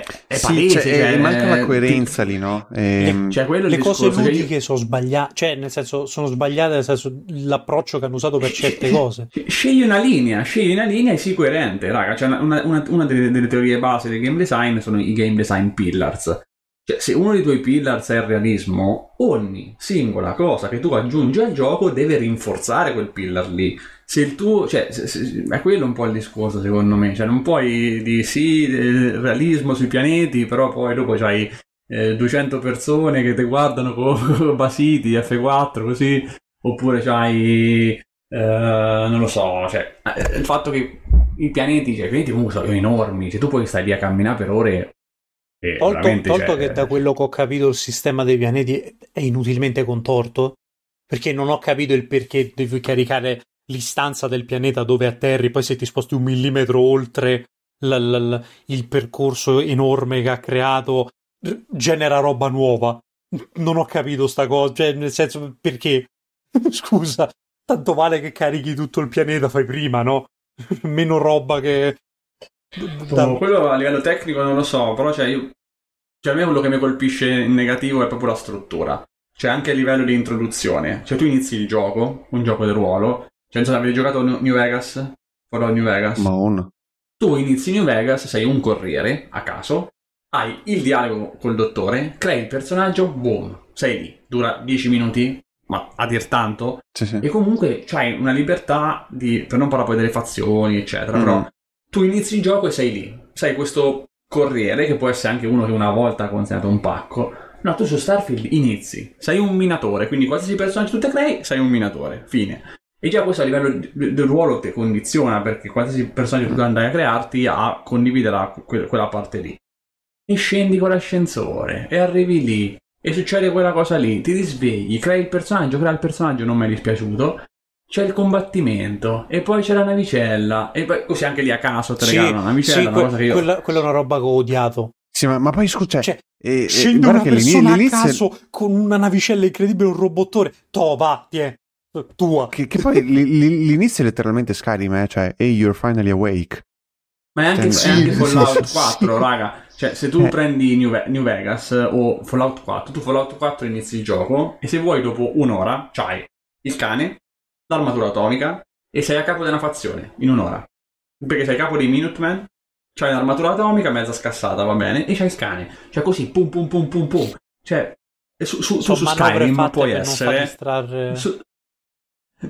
è, è Sì, palese cioè, cioè, eh, manca la ti- coerenza lì, no? Ehm, cioè quello è le cose cioè, io- ludiche sono sbagliate, cioè nel senso sono sbagliate nel senso l'approccio che hanno usato per certe cose. Scegli una linea, scegli una linea e sii coerente, raga. Cioè, una, una- una- una delle, delle teorie base del game design sono i game design pillars. Cioè, se uno dei tuoi pillars è il realismo, ogni singola cosa che tu aggiungi al gioco deve rinforzare quel pillar lì. Se il tuo, cioè, se- se- è quello un po' il discorso, secondo me. Cioè, non puoi di sì, eh, realismo sui pianeti, però poi dopo c'hai eh, 200 persone che ti guardano con basiti, F4, così. Oppure c'hai eh, non lo so, cioè, eh, il fatto che i pianeti, cioè, i pianeti comunque sono enormi, se tu poi stai lì a camminare per ore... eh, Tolto, veramente, tolto cioè, che da quello che ho capito il sistema dei pianeti è inutilmente contorto, perché non ho capito il perché devi caricare l'istanza del pianeta dove atterri, poi se ti sposti un millimetro oltre l- l- l- il percorso enorme che ha creato, r- genera roba nuova. Non ho capito sta cosa, cioè nel senso perché? Scusa, tanto vale che carichi tutto il pianeta, fai prima, no? Meno roba che... da- boh, quello a livello tecnico non lo so, però cioè, io, cioè, a me quello che mi colpisce in negativo è proprio la struttura. Cioè, anche a livello di introduzione. Cioè, tu inizi il gioco, un gioco di ruolo. Cioè, non so avete giocato New Vegas? Fallout New Vegas? Maon. Tu inizi New Vegas, sei un corriere a caso, hai il dialogo col dottore, crei il personaggio, boom, sei lì. Dura 10 minuti, ma a dir tanto. Sì, sì. E comunque c'hai una libertà di. per non parlare poi delle fazioni, eccetera. Mm. Però tu inizi il gioco e sei lì. Sei questo corriere, che può essere anche uno che una volta ha consegnato un pacco. No, tu su Starfield inizi, sei un minatore, quindi qualsiasi personaggio tu te crei, sei un minatore, fine. E già questo a livello del ruolo ti condiziona, perché qualsiasi personaggio tu andai a crearti a condividere la- que- quella parte lì. E scendi con l'ascensore, e arrivi lì, e succede quella cosa lì, ti risvegli, crei il personaggio, crea il personaggio, non mi è dispiaciuto, c'è il combattimento, e poi c'è la navicella, e poi così anche lì a caso ti Sì, regalano la navicella, sì, una que- cosa che io... quella, quella è una roba che ho odiato. Sì, ma, ma poi scusa, Cioè, eh, eh, Scende guarda una persona a caso con una navicella incredibile, un robottore. To, va, tiè, tua. Che, che poi li- li- l'inizio è letteralmente Skyrim, eh? cioè, hey, you're finally awake. Ma è anche, Sì, è anche Fallout sì, 4, sì. raga. Cioè, se tu Eh. prendi New, Ve- New Vegas o Fallout 4, tu Fallout 4 inizi il gioco e se vuoi dopo un'ora c'hai il cane, l'armatura atomica e sei a capo della fazione in un'ora. Perché sei capo dei Minutemen, c'hai l'armatura atomica mezza scassata, va bene, e c'hai il cane. Cioè così, pum pum pum pum pum. Cioè, su, su, tu su Skyrim puoi essere... distrarre. Su-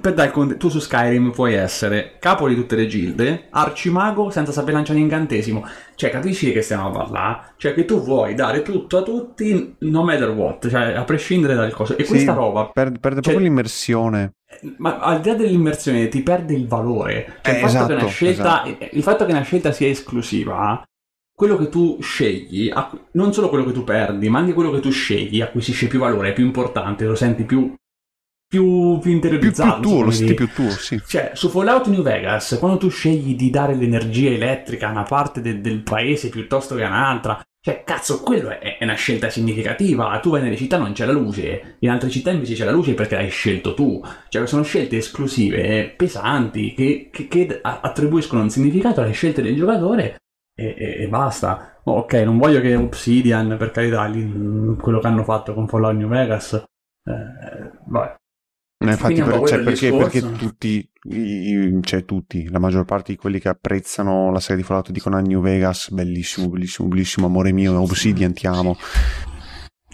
per dare conte- tu su Skyrim puoi essere capo di tutte le gilde, arcimago senza saper lanciare incantesimo. Cioè, capisci che stiamo a parlare? Cioè, che tu vuoi dare tutto a tutti, no matter what, cioè, a prescindere dal coso. E Sì, questa roba, Perde, perde Cioè- proprio l'immersione. Ma al di là dell'immersione, ti perde il valore. Cioè, Eh, il, fatto esatto, che una scelta, esatto. il fatto che una scelta sia esclusiva, quello che tu scegli, non solo quello che tu perdi, ma anche quello che tu scegli, acquisisce più valore, è più importante, lo senti più più, più interiorizzato. Più, più tuo, lo senti più tuo, sì. Cioè, su Fallout New Vegas, quando tu scegli di dare l'energia elettrica a una parte de- del paese piuttosto che a un'altra, cioè, cazzo, quello è, è, una scelta significativa. Tu vai nelle città non c'è la luce, in altre città invece c'è la luce perché l'hai scelto tu. Cioè, sono scelte esclusive, pesanti, che, che, che attribuiscono un significato alle scelte del giocatore e, e, e basta. Ok, non voglio che Obsidian, per carità, lì, quello che hanno fatto con Fallout New Vegas, eh, vabbè. No, infatti, per, cioè, perché, perché, tutti, cioè tutti, la maggior parte di quelli che apprezzano la serie di Fallout dicono a New Vegas, bellissimo, bellissimo, bellissimo, amore mio, Obsidian ti amo.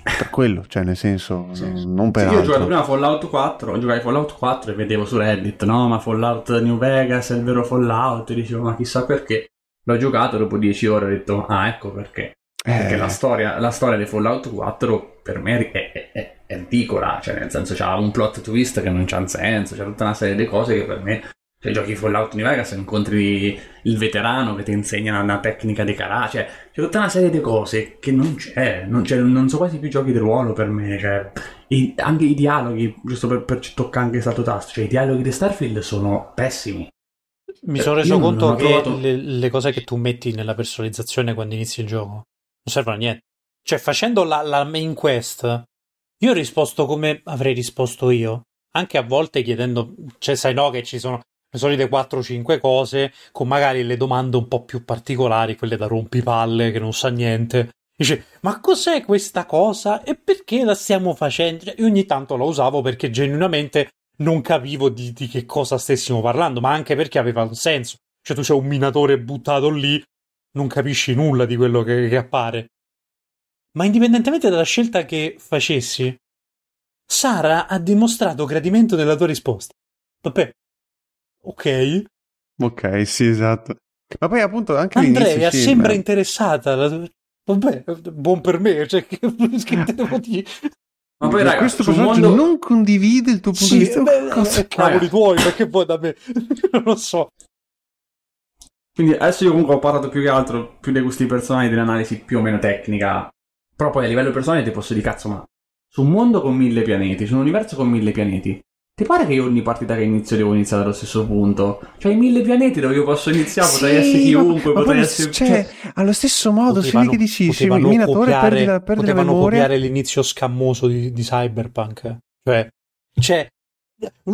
Per quello, cioè nel senso, sì. non per sì, Io ho giocato prima Fallout 4, giocai Fallout 4 e vedevo su Reddit, no, ma Fallout New Vegas è il vero Fallout, e dicevo, ma chissà perché. L'ho giocato dopo 10 ore e ho detto, ah ecco perché. Perché la, storia, la storia di Fallout 4 per me è, è, è, ridicola, cioè nel senso c'ha un plot twist che non c'ha senso, c'è tutta una serie di cose che per me cioè giochi Fallout New Vegas incontri il veterano che ti insegna una tecnica di karate, cioè c'è tutta una serie di cose che non c'è, non, c'è, non so quasi più giochi di ruolo per me, cioè i, anche i dialoghi, giusto per, per toccare anche stato tasto, cioè i dialoghi di Starfield sono pessimi. Mi sono reso conto che trovato... le, le, cose che tu metti nella personalizzazione quando inizi il gioco servono a niente. Cioè, facendo la, la main quest, io ho risposto come avrei risposto io. Anche a volte chiedendo, cioè, sai no, che ci sono le solite 4-5 cose, con magari le domande un po' più particolari, quelle da rompipalle che non sa niente. Dice, ma cos'è questa cosa e perché la stiamo facendo? Io ogni tanto la usavo perché genuinamente non capivo di, di che cosa stessimo parlando, ma anche perché aveva un senso. Cioè, tu c'è un minatore buttato lì, non capisci nulla di quello che, che appare. Ma indipendentemente dalla scelta che facessi, Sara ha dimostrato gradimento nella tua risposta. Vabbè, ok. Ok, sì, esatto. Ma poi appunto anche Andrea sembra interessata. Vabbè, buon per me, cioè, che, che te devo dire? Ma poi, raga, questo personaggio mondo... non condivide il tuo punto sì, di vista. Beh, Cosa... Cavoli tuoi, perché poi da me? non lo so. Quindi adesso io comunque ho parlato più che altro più dei gusti personali dell'analisi più o meno tecnica. Però poi a livello personale ti posso dire cazzo, ma su un mondo con mille pianeti, su un universo con mille pianeti, ti pare che io ogni partita che inizio devo iniziare dallo stesso punto? Cioè, i mille pianeti dove io posso iniziare, sì, potrei essere chiunque, ma, potrei ma essere. Cioè, cioè, allo stesso modo, se che dici, sì, il minatore perdi la, perdi potevano copiare l'inizio scammoso di, di Cyberpunk. Cioè, cioè,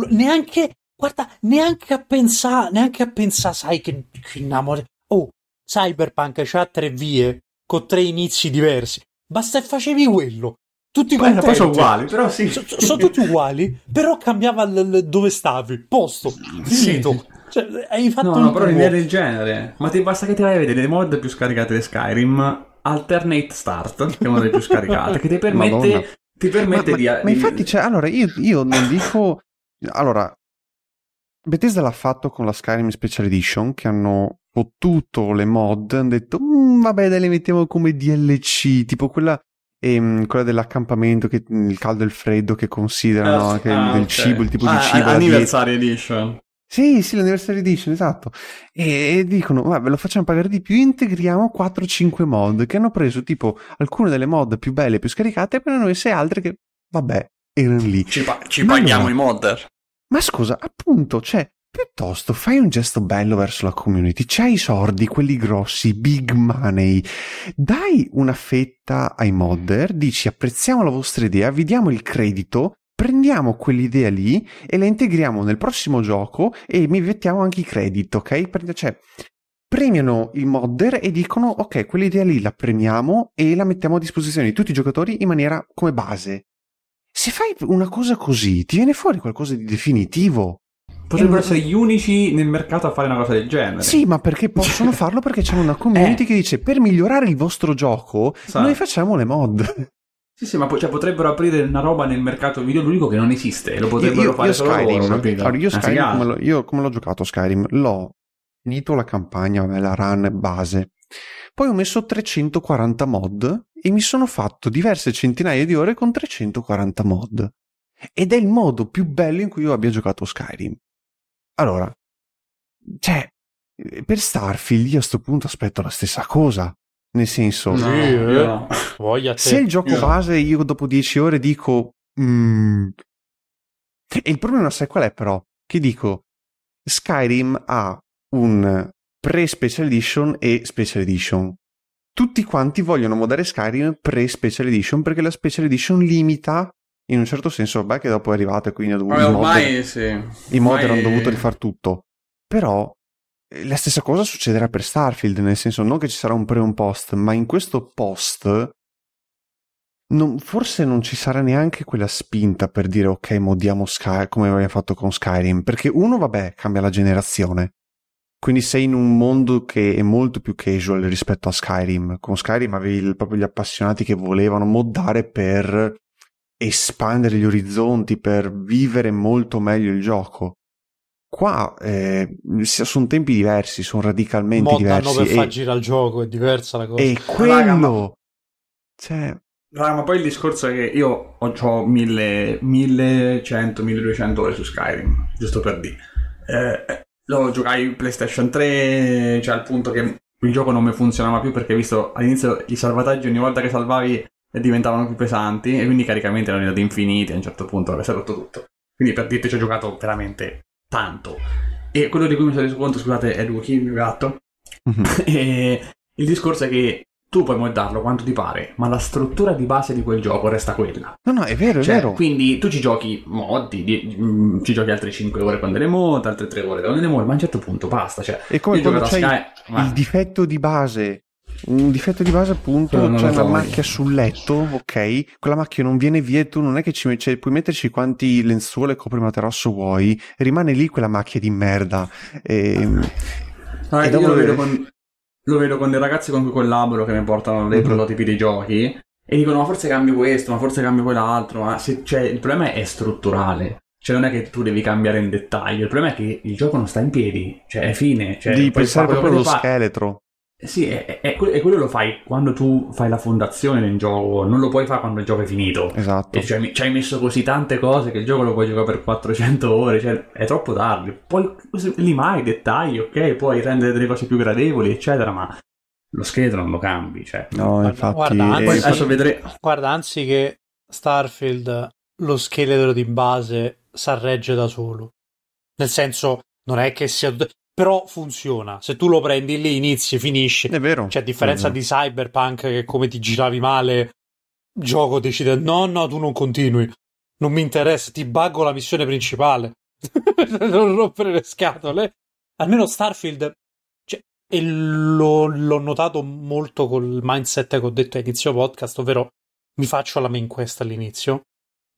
neanche, guarda, neanche a pensare, neanche a pensare, sai che, che innamore. Oh, Cyberpunk c'ha tre vie, con tre inizi diversi. Basta che facevi quello. Tutti Beh, poi sono uguali, però sì. So, sono tutti uguali, però cambiava l- l- dove stavi, posto, finito. Sì. Cioè, hai fatto no, no, però l'idea del genere. Ma ti basta che ti vai a vedere le mod più scaricate di Skyrim, Alternate Start, che è una delle più scaricate, che ti permette, ti permette ma, di... Ma, ma infatti, cioè, allora, io, io non dico... Allora, Bethesda l'ha fatto con la Skyrim Special Edition, che hanno fottuto le mod, hanno detto, mm, vabbè, dai, le mettiamo come DLC, tipo quella e ehm, quella dell'accampamento, che, il caldo e il freddo che considerano ah, anche ah, del okay. cibo, il tipo ah, di cibo. Anniversary Edition. Sì, sì, l'Anniversary Edition, esatto. E, e dicono, vabbè, lo facciamo pagare di più, integriamo 4-5 mod che hanno preso tipo alcune delle mod più belle, più scaricate, e poi noi se altre che, vabbè, erano lì. Ci, pa- ci paghiamo no. i modder. Ma scusa, appunto, cioè, Piuttosto fai un gesto bello verso la community, c'hai i sordi, quelli grossi, big money, dai una fetta ai modder, dici apprezziamo la vostra idea, vi diamo il credito, prendiamo quell'idea lì e la integriamo nel prossimo gioco e mi mettiamo anche i credit, ok? Cioè, premiano il modder e dicono ok, quell'idea lì la premiamo e la mettiamo a disposizione di tutti i giocatori in maniera come base. Se fai una cosa così, ti viene fuori qualcosa di definitivo. Potrebbero essere gli unici nel mercato a fare una cosa del genere. Sì, ma perché possono farlo? Perché c'è una community eh. che dice per migliorare il vostro gioco Sa. noi facciamo le mod. Sì, sì, ma po- cioè, potrebbero aprire una roba nel mercato videoludico che non esiste. Lo potrebbero io, io, fare io solo Skyrim, loro, allora, io, Skyrim come lo, io come l'ho giocato Skyrim? L'ho finito la campagna, la run base. Poi ho messo 340 mod e mi sono fatto diverse centinaia di ore con 340 mod. Ed è il modo più bello in cui io abbia giocato Skyrim. Allora, cioè, per Starfield io a questo punto aspetto la stessa cosa. Nel senso, no, no. se il gioco io. base io dopo 10 ore dico, mm, E il problema sai qual è però? Che dico, Skyrim ha un pre-special edition e special edition. Tutti quanti vogliono modare Skyrim pre-special edition perché la special edition limita in un certo senso, vabbè che dopo è arrivato e quindi ha dovuto... Vabbè, ormai sì. I mod erano dovuto rifare tutto. Però eh, la stessa cosa succederà per Starfield, nel senso non che ci sarà un pre e un post, ma in questo post non, forse non ci sarà neanche quella spinta per dire ok, modiamo Sky come abbiamo fatto con Skyrim, perché uno, vabbè, cambia la generazione. Quindi sei in un mondo che è molto più casual rispetto a Skyrim. Con Skyrim avevi proprio gli appassionati che volevano moddare per espandere gli orizzonti, per vivere molto meglio il gioco. Qua eh, sono tempi diversi, sono radicalmente Moddano diversi. per e, far girare il gioco, è diversa la cosa. e quello... Raga, ma- Cioè, Raga, ma poi il discorso è che io ho, ho 1100, 1200 ore su Skyrim, giusto per dire. Eh, lo giocai PlayStation 3, cioè al punto che il gioco non mi funzionava più perché visto all'inizio i salvataggi ogni volta che salvavi diventavano più pesanti e quindi i caricamenti erano diventati infiniti a un certo punto aveva rotto tutto. Quindi per dirti ci ho giocato veramente tanto. E quello di cui mi sono reso conto, scusate, è Luki, il mio gatto. mhm. E il discorso è che tu puoi moddarlo quanto ti pare, ma la struttura di base di quel gioco resta quella. no, no, è vero, è Cioè, vero. quindi tu ci giochi moddi, di- mm, ci giochi altre 5 ore quando le mod, altre 3 ore quando le mod, ma a un certo punto basta. Cioè, È come quando da Sky, ma- il difetto di base. Un difetto di base, appunto, non c'è una macchia sul letto, ok? Quella macchia non viene via tu non è che ci cioè, puoi metterci quanti lenzuola e coprimaterasso vuoi, rimane lì quella macchia di merda. E, Ah, e io dopo- lo vedo, con, lo vedo con dei ragazzi con cui collaboro che mi portano dei Mhm. prototipi dei giochi e dicono ma forse cambio questo, ma forse cambio quell'altro, ma se- cioè, il problema è strutturale. Cioè non è che tu devi cambiare in dettaglio, il problema è che il gioco non sta in piedi, cioè è fine. Cioè, devi pensare proprio allo scheletro. Sì, è, è- è que- e quello lo fai quando tu fai la fondazione del gioco, non lo puoi fare quando il gioco è finito. Esatto. E cioè, ci hai messo così tante cose che il gioco lo puoi giocare per 400 ore, cioè è troppo tardi. Poi limai i dettagli, ok, puoi rendere delle cose più gradevoli, eccetera, ma lo scheletro non lo cambi, cioè. No, infatti. guarda, eh, anzi- Poi adesso vedremo. Guarda, anzi che Starfield lo scheletro di base s'arregge da solo. Nel senso, non è che sia... Però funziona. Se tu lo prendi lì, inizi, finisci. è vero. Cioè, a differenza di Cyberpunk, che come ti giravi male, il gioco decide: no, no, tu non continui. Non mi interessa, ti buggo la missione principale. non rompere le scatole. Almeno Starfield. Cioè, e lo- l'ho notato molto col mindset che ho detto a inizio podcast, ovvero mi faccio la main quest all'inizio.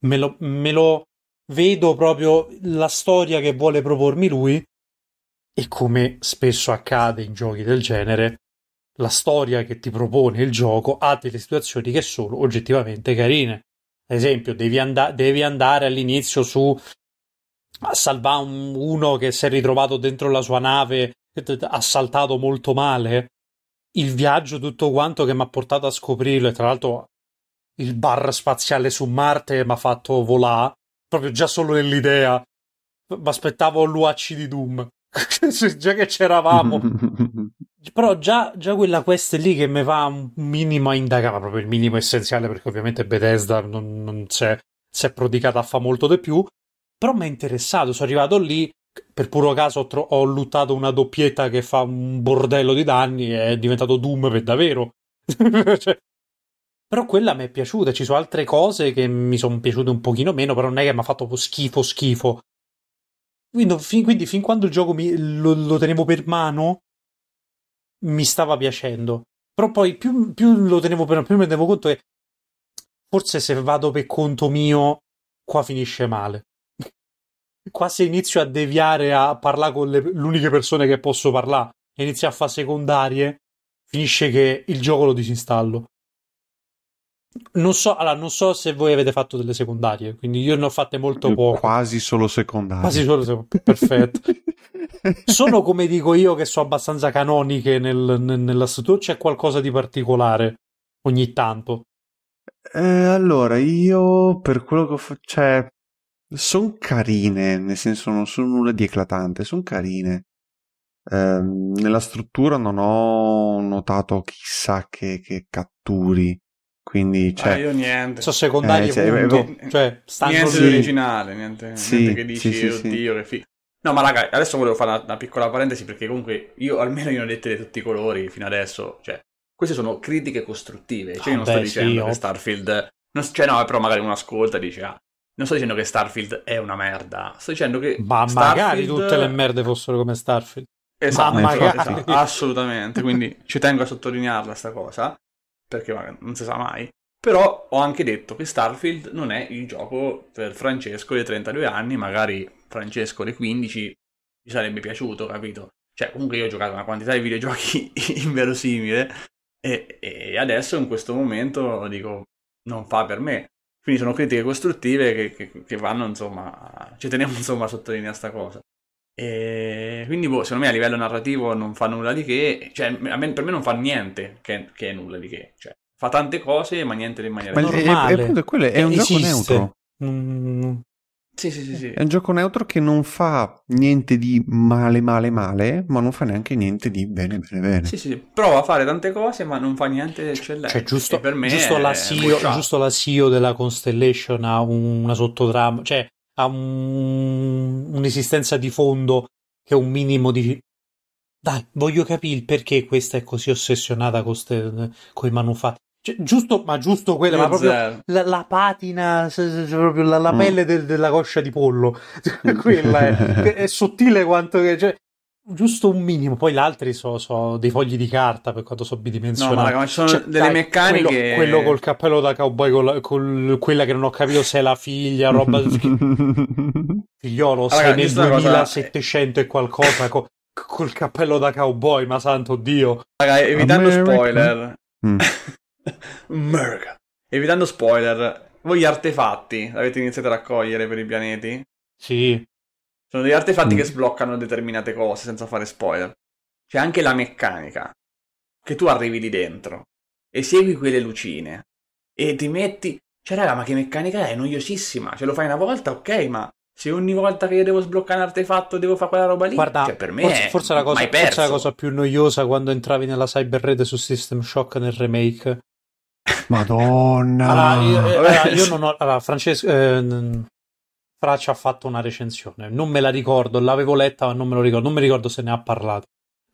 Me lo, me lo vedo proprio la storia che vuole propormi lui. E come spesso accade in giochi del genere, la storia che ti propone il gioco ha delle situazioni che sono oggettivamente carine. Ad esempio, devi, and- devi andare all'inizio su a salvare un- uno che si è ritrovato dentro la sua nave assaltato molto male. Il viaggio, tutto quanto che mi ha portato a scoprirlo, e tra l'altro il bar spaziale su Marte mi ha fatto volare, proprio già solo nell'idea. Mi aspettavo l'UAC di Doom. già che c'eravamo. Però già, già quella quest lì che mi fa un minimo a indagare, proprio il minimo essenziale, perché ovviamente Bethesda non, non c'è, si è prodigata a fa molto di più. Però mi è interessato, sono arrivato lì, per puro caso ho, tro- ho luttato una doppietta che fa un bordello di danni e è diventato Doom per davvero. Cioè, però quella mi è piaciuta, ci sono altre cose che mi sono piaciute un pochino meno, però non è che mi ha fatto schifo schifo. Quindi fin, quindi fin quando il gioco mi- lo, lo tenevo per mano, mi stava piacendo. Però poi più, più lo tenevo per mano, più mi rendevo conto che forse se vado per conto mio, qua finisce male. Qua se inizio a deviare a parlare con le, l'uniche persone che posso parlare e inizio a fare secondarie, finisce che il gioco lo disinstallo. Non so, allora, non so se voi avete fatto delle secondarie, quindi io ne ho fatte molto poco. Quasi solo secondarie. Quasi solo secondarie. Perfetto. Sono come dico io che sono abbastanza canoniche nel, nel- nella struttura, o c'è qualcosa di particolare ogni tanto. Eh, allora, io per quello che ho fatto, cioè, sono carine, nel senso non sono nulla di eclatante, sono carine. Ehm, nella struttura non ho notato chissà che, che catturi. Quindi, cioè, Ah, io niente. Sono secondari Eh, cioè, punto. eh, Cioè, niente sì. di originale, niente, Sì, niente che dici, sì, sì, sì. oddio, che fi... No, ma raga, adesso volevo fare una, una piccola parentesi perché comunque io almeno io ne ho dette di tutti i colori fino adesso, cioè, queste sono critiche costruttive, cioè io non Ah, sto beh, dicendo sì, che. Starfield, non, cioè no, però magari uno ascolta e dice, ah, non sto dicendo che Starfield è una merda, sto dicendo che Ma Starfield... magari tutte le merde fossero come Starfield. Esatto, Ma magari. esatto, assolutamente, quindi ci tengo a sottolinearla sta cosa, perché magari non si sa mai. Però ho anche detto che Starfield non è il gioco per Francesco dei 32 anni, magari Francesco dei 15 mi sarebbe piaciuto, capito? Cioè, comunque io ho giocato una quantità di videogiochi inverosimile e, e adesso in questo momento dico non fa per me. Quindi sono critiche costruttive che, che- che vanno, insomma, ci teniamo insomma a sottolineare sta cosa. E quindi, boh, secondo me a livello narrativo non fa nulla di che, cioè a me- per me non fa niente che, che è nulla di che, cioè fa tante cose ma niente in maniera Ma normale. e- e appunto è quello, è un gioco Esiste. neutro. Mm, Sì, sì, sì, sì. È un gioco neutro che non fa niente di male, male, male, ma non fa neanche niente di bene, bene, bene. Sì, sì, prova a fare tante cose ma non fa niente di eccellente. Cioè, giusto, per me giusto, la è CEO, giusto la CEO della Constellation ha un- una sottotrama, cioè ha un- un'esistenza di fondo che è un minimo di... Dai, voglio capire il perché questa è così ossessionata con i manufatti. Cioè, giusto, ma giusto quella, ma Io proprio la, la patina, proprio la, la Mm. pelle del- della coscia di pollo. quella è, è sottile quanto che... Cioè, giusto un minimo, poi gli altri sono dei fogli di carta per quanto sono No, bidimensionati. ma raga, ma ci sono Cioè, delle dai, meccaniche... Quello, quello col cappello da cowboy, con, la- col- quella che non ho capito se è la figlia, roba. Figliolo, Raga, sei nel questa cosa- 2700 e qualcosa co- col cappello da cowboy, ma santo Dio. Raga, evitando American. spoiler... Mm. America. Evitando spoiler, voi gli artefatti l'avete iniziato a raccogliere per i pianeti? Sì, Sono degli artefatti Mm. che sbloccano determinate cose senza fare spoiler. C'è anche la meccanica. Che tu arrivi lì dentro e segui quelle lucine e ti metti. Cioè, raga, ma che meccanica è? È noiosissima. Ce lo fai una volta, ok, ma se ogni volta che io devo sbloccare un artefatto devo fare quella roba lì, guarda, cioè, per me forse, è forse la cosa, forse perso. la cosa più noiosa quando entravi nella cyberrete su System Shock nel remake. Madonna. Allora, io, eh, allora, io non ho. Allora, Francesco. eh, Fra ci ha fatto una recensione. Non me la ricordo, l'avevo letta, ma non me lo ricordo. Non mi ricordo se ne ha parlato.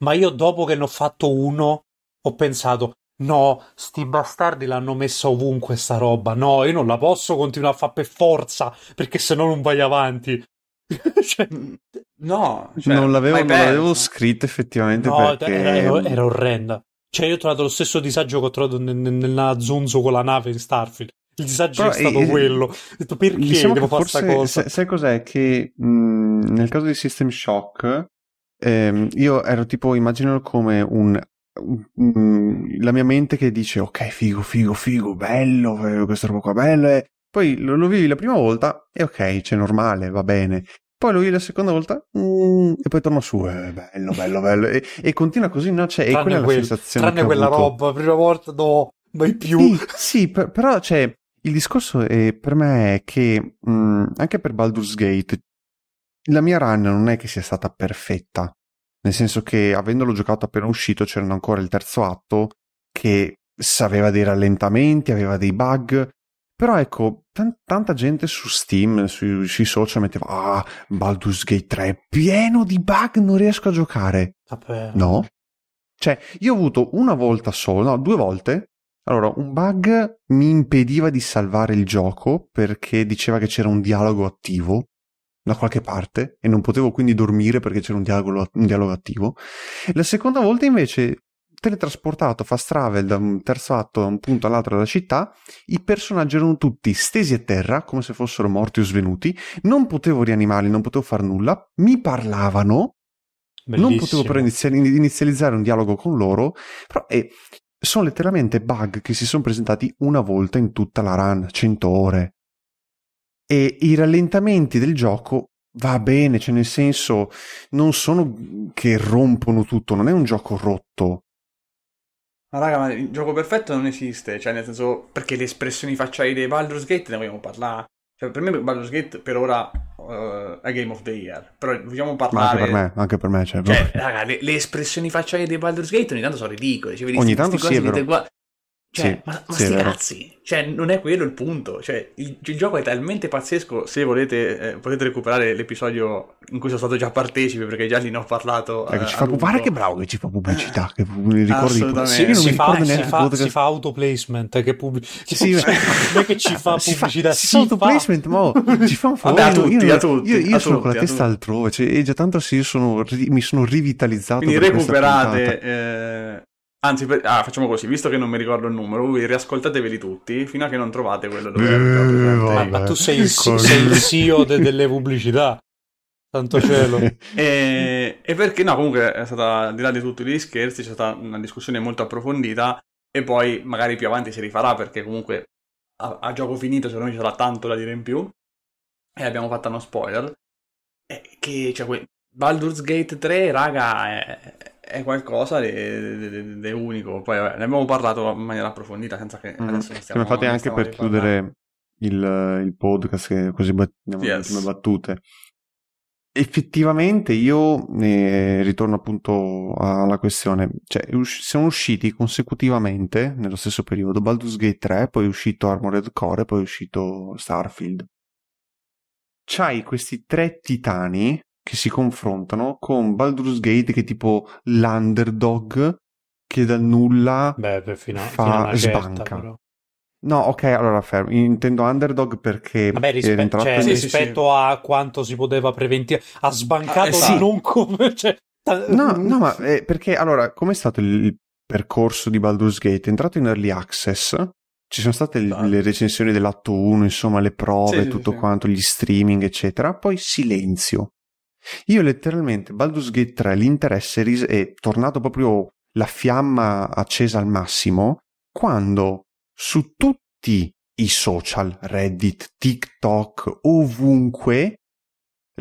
Ma io, dopo che ne ho fatto uno, ho pensato: no, sti bastardi l'hanno messa ovunque sta roba. No, io non la posso continuare a fare per forza, perché se no non vai avanti. Cioè, No, cioè, non l'avevo, non l'avevo perso. scritto effettivamente no, perché... era, era- orrenda. Cioè, io ho trovato lo stesso disagio che ho trovato nel- nel- nella Zonzo con la nave in Starfield. Il disagio Però, è stato eh, quello. Ho detto, perché Diciamo devo fare questa cosa? sai, cos'è? Che mh, nel caso di System Shock, ehm, io ero tipo, immaginalo come un, un- la mia mente che dice, ok, figo, figo, figo, bello, eh, questa roba qua, bello, e poi lo, lo vivi la prima volta e ok, c'è normale, va bene. Poi lo vivi la seconda volta mm, e poi torna su, eh, bello, bello, bello. E, e continua così, no? Cioè, e quella è la quel- sensazione tranne quella avuto. roba, prima volta no, mai più. Sì, sì, per- però cioè, il discorso è, per me è che mh, anche per Baldur's Gate la mia run non è che sia stata perfetta, nel senso che avendolo giocato appena uscito c'erano ancora il terzo atto che aveva dei rallentamenti, aveva dei bug, però ecco, tan- tanta gente su Steam, su- sui social metteva ah, Baldur's Gate 3 è pieno di bug, non riesco a giocare. Vabbè. No. Cioè, io ho avuto una volta solo, no, due volte. Allora, un bug mi impediva di salvare il gioco perché diceva che c'era un dialogo attivo da qualche parte e non potevo quindi dormire perché c'era un dialogo, un dialogo attivo. La seconda volta invece teletrasportato fast travel da un terzo atto da un punto all'altro della città, i personaggi erano tutti stesi a terra come se fossero morti o svenuti, non potevo rianimarli, non potevo fare nulla, mi parlavano non Bellissimo. potevo però inizializzare un dialogo con loro, però eh, sono letteralmente bug che si sono presentati una volta in tutta la run, 100 ore. E i rallentamenti del gioco va bene, cioè nel senso non sono che rompono tutto, non è un gioco rotto. Ma raga, ma il gioco perfetto non esiste, cioè nel senso, perché le espressioni facciali dei Baldur's Gate ne vogliamo parlare. Cioè, per me Baldur's Gate per ora eh, è Game of the Year, però vogliamo Ma parlare... anche per me, anche per me, cioè, Cioè, raga, le, le espressioni facciali dei Baldur's Gate ogni tanto sono ridicole. Cioè, Ogni tanto sì, è vero. "Gua- Cioè, Sì, ma, ma sì, sti cazzi, cioè, non è quello il punto. Cioè, il, il gioco è talmente pazzesco. Se volete, eh, potete recuperare l'episodio in cui sono stato già partecipe, perché già lì ne ho parlato. Eh, ci a fa, lungo. guarda che bravo che ci fa pubblicità. Che mi ricordi. Sì, io non si, mi fa, ricordo si, fa, si fa autoplacement che pubblic- Sì, non è che ci fa si pubblicità si fa autoplacement, ma oh, ci fa un favore. Vabbè, a io- tutti, io, a tutti, io- io a sono con la tutti, testa tutti. altrove, cioè, e già tanto se io sono, ri- mi sono rivitalizzato. Quindi recuperate. eh, anzi, per- ah, facciamo così: visto che non mi ricordo il numero, voi riascoltateveli tutti fino a che non trovate quello dove Eh, ma, tu sei il, sei il CEO de- delle pubblicità. Tanto cielo. E, e perché no, comunque è stata, al di là di tutti gli scherzi, c'è stata una discussione molto approfondita e poi magari più avanti si rifarà perché comunque a, a gioco finito secondo me ci sarà tanto da dire in più. E abbiamo fatto uno spoiler. E che cioè, que- Baldur's Gate 3 raga è, è qualcosa di, di- unico poi vabbè, ne abbiamo parlato in maniera approfondita senza che Mhm. adesso stiamo, Siamo fatti ne anche per chiudere il, il podcast, che così bat- andiamo alle Yes. ultime battute. Effettivamente io eh, ritorno appunto alla questione, cioè us- siamo usciti consecutivamente nello stesso periodo Baldur's Gate 3, poi è uscito Armored Core, poi è uscito Starfield. C'hai questi tre titani che si confrontano con Baldur's Gate che è tipo l'underdog che dal nulla beh per fino, Fa- fino certa sbanca. però. No, ok, allora fermo. Intendo underdog perché Vabbè, rispe- cioè, Sì, in- sì, rispetto a quanto si poteva prevenire, ha sbancato Ah, esatto. non come. Cioè, No, no, ma eh, perché allora, com'è stato il, il percorso di Baldur's Gate? È entrato in early access. Ci sono state l- Esatto. le recensioni dell'atto 1, insomma, le prove, Sì, sì, tutto sì. quanto, gli streaming, eccetera. Poi silenzio. Io letteralmente Baldur's Gate 3 l'interesse è tornato proprio la fiamma accesa al massimo quando su tutti i social, Reddit, TikTok, ovunque,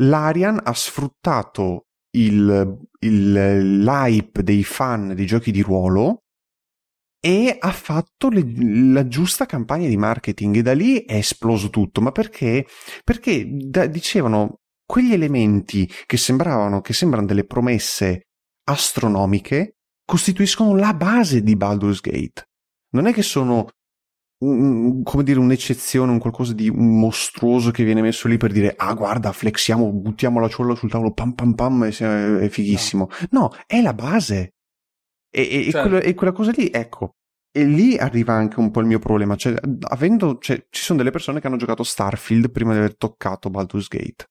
l'Arian ha sfruttato il, il- l'hype dei fan di giochi di ruolo e ha fatto le- la giusta campagna di marketing e da lì è esploso tutto. Ma perché? Perché da- dicevano quegli elementi che sembravano, che sembrano delle promesse astronomiche, costituiscono la base di Baldur's Gate. Non è che sono un- come dire un'eccezione, un qualcosa di mostruoso che viene messo lì per dire ah guarda flexiamo, buttiamo la ciolla sul tavolo pam pam pam e se- è fighissimo. No, è la base. E, e- e Certo. quello- e quella cosa lì, ecco. E lì arriva anche un po' il mio problema. Cioè, avendo, cioè, ci sono delle persone che hanno giocato Starfield prima di aver toccato Baldur's Gate.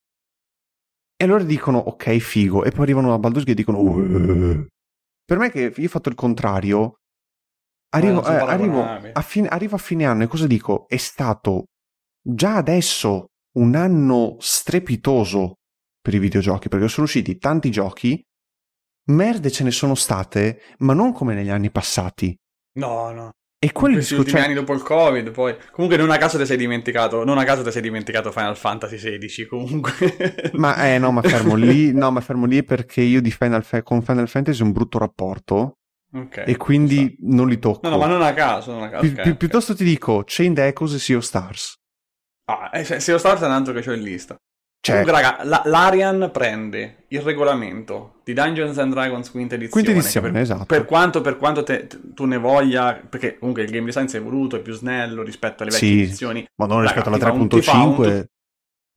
E allora dicono, ok, figo. E poi arrivano a Baldur's Gate e dicono, "Uh". per me che io ho fatto il contrario, arrivo, eh, arrivo, a fine, arrivo a fine anno e cosa dico? È stato già adesso un anno strepitoso per i videogiochi, perché sono usciti tanti giochi, merde ce ne sono state, ma non come negli anni passati. no no E quello questi disco- ultimi cioè- anni dopo il covid poi comunque non a caso ti sei dimenticato non a caso ti sei dimenticato Final Fantasy XVI comunque Ma eh no, ma fermo lì, no, ma fermo lì perché io di Final Fa- con Final Fantasy ho un brutto rapporto Ok, e quindi sta. non li tocco. no no ma non a caso non a caso Pi- ok, pi- ok. Piuttosto ti dico Chained Echoes e Sea of Stars. ah, eh, se se lo Stars è un altro che ho in lista Cioè, raga la- l'Arian prende il regolamento di Dungeons and Dragons quinta edizione, quinta edizione, per, esatto. per quanto, per quanto te- tu ne voglia perché comunque il game design si è evoluto è più snello rispetto alle vecchie Sì, edizioni ma non raga, rispetto alla ti fa un- ti fa un 3.5. tut-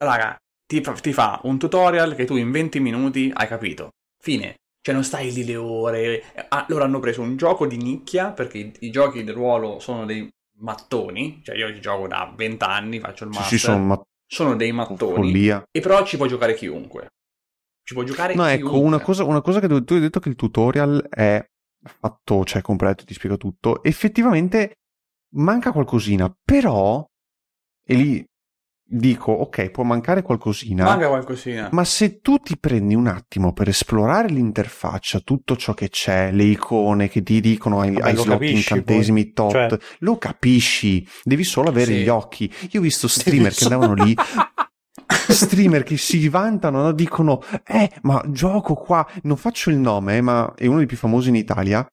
raga, ti fa, ti fa un tutorial che tu in 20 minuti hai capito. Fine. Cioè non stai lì le ore. Ah, loro hanno preso un gioco di nicchia, perché i, i giochi del ruolo sono dei mattoni. Cioè io gioco da 20 anni, faccio il Sì, master. sì, sono ma- sono dei mattoni. follia. E però ci può giocare chiunque. Ci può giocare No, chiunque. ecco, una cosa, una cosa che tu, tu hai detto che il tutorial è fatto, cioè completo, ti spiega tutto. Effettivamente manca qualcosina, però, e lì dico, ok, può mancare qualcosina. Manca qualcosina. Ma se tu ti prendi un attimo per esplorare l'interfaccia, tutto ciò che c'è, le icone che ti dicono ai, Vabbè, ai lo slot capisci incantesimi tot, Cioè- lo capisci, devi solo avere Sì. gli occhi. Io ho visto streamer che andavano lì, streamer che si vantano, no? dicono, eh, ma gioco qua, non faccio il nome, ma è uno dei più famosi in Italia.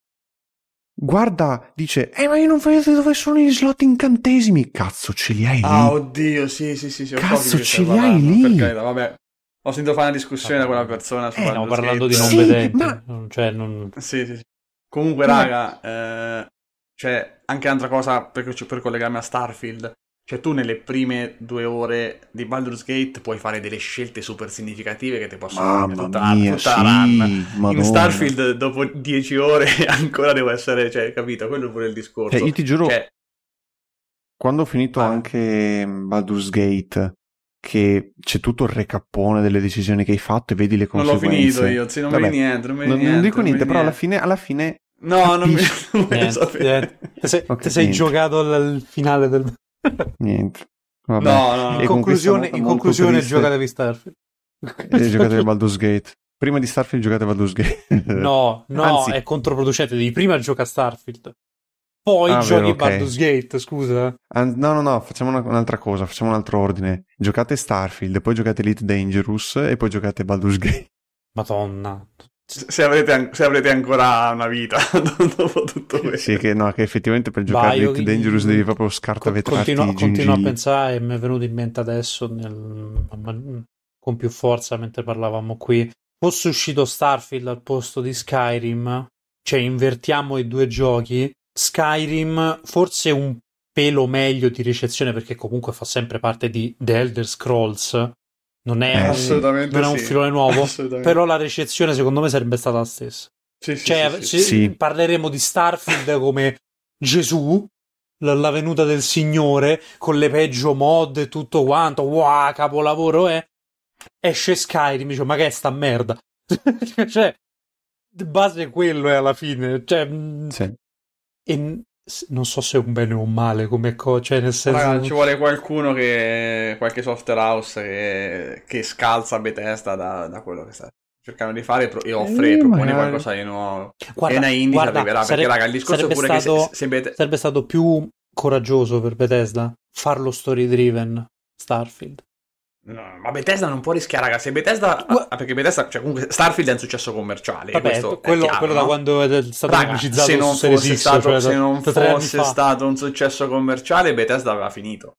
Guarda, dice, eh, ma io non vedo dove sono gli slot incantesimi. Cazzo, ce li hai lì. Ah, oddio, sì, sì, sì. Cazzo, ce li hai lì? per carità, vabbè. Ho sentito fare una discussione da quella persona Eh, stiamo parlando di non Sì, vedenti. ma- Cioè, non... Sì, sì, sì. Comunque, Ma- raga, eh, cioè, anche un'altra cosa per, per collegarmi a Starfield, cioè tu nelle prime due ore di Baldur's Gate puoi fare delle scelte super significative che ti possono Mamma tutta, mia, tutta sì, la run. Madonna. In Starfield dopo dieci ore ancora devo essere, cioè, capito? Quello è pure il discorso. Cioè, io ti giuro, Cioè, quando ho finito Ah. anche Baldur's Gate, che c'è tutto il recappone delle decisioni che hai fatto e vedi le non l'ho conseguenze. finito io, sì, non Vabbè, vedi niente, non Non, niente. non dico niente, vedi però alla niente. fine, alla fine No, non mi, non Niente, sapere. eh, te sei, Ok, te sei niente. giocato al finale del... niente. Vabbè. No, no, no. In con conclusione, in conclusione triste- giocatevi Starfield. E giocate Baldur's Gate. Prima di Starfield giocate Baldur's Gate. No, no, Anzi- è controproducente. Devi prima gioca Starfield. Poi Ah, giochi vero, ok. Baldur's Gate, scusa. An- no, no, no, facciamo una- un'altra cosa, facciamo un altro ordine. Giocate Starfield, poi giocate Elite Dangerous e poi giocate Baldur's Gate. Madonna. Se avrete, se avrete ancora una vita dopo tutto questo. Sì, che, no, che effettivamente per giocare Vai, io- Elite Dangerous devi proprio Co- scartavetrarti continuo, continuo a pensare e mi è venuto in mente adesso nel- con più forza mentre parlavamo qui. Fosse uscito Starfield al posto di Skyrim, cioè invertiamo i due giochi. Skyrim forse un pelo meglio di ricezione perché comunque fa sempre parte di The Elder Scrolls. Non è, Eh, Assolutamente non è un filone nuovo, però la ricezione secondo me sarebbe stata la stessa. Sì, sì, Cioè, sì, sì. se- Sì. parleremo di Starfield come Gesù, la, la venuta del Signore, con le peggio mod e tutto quanto. Wow, capolavoro è. Esce Skyrim, dice, ma che è sta merda? cioè, base quello è alla fine. Cioè, e non so se è un bene o un male come cosa, cioè nel senso... Raga, ci vuole qualcuno che. qualche software house che, che scalza Bethesda da, da quello che sta cercando di fare e offre Eh, propone magari. qualcosa di nuovo. Guarda, e una indie guarda, arriverà perché, sare- raga, il discorso pure stato- che se, se Beth- Sarebbe stato più coraggioso per Bethesda farlo story driven Starfield. No, ma Bethesda non può rischiare, raga. Se Bethesda. Gua- ah, perché Bethesda. Cioè, comunque, Starfield è un successo commerciale. Vabbè, quello, chiaro, quello no? da quando è stato Raga, pubblicizzato se non fosse, stato, cioè, se non fosse stato un successo commerciale, Bethesda aveva finito.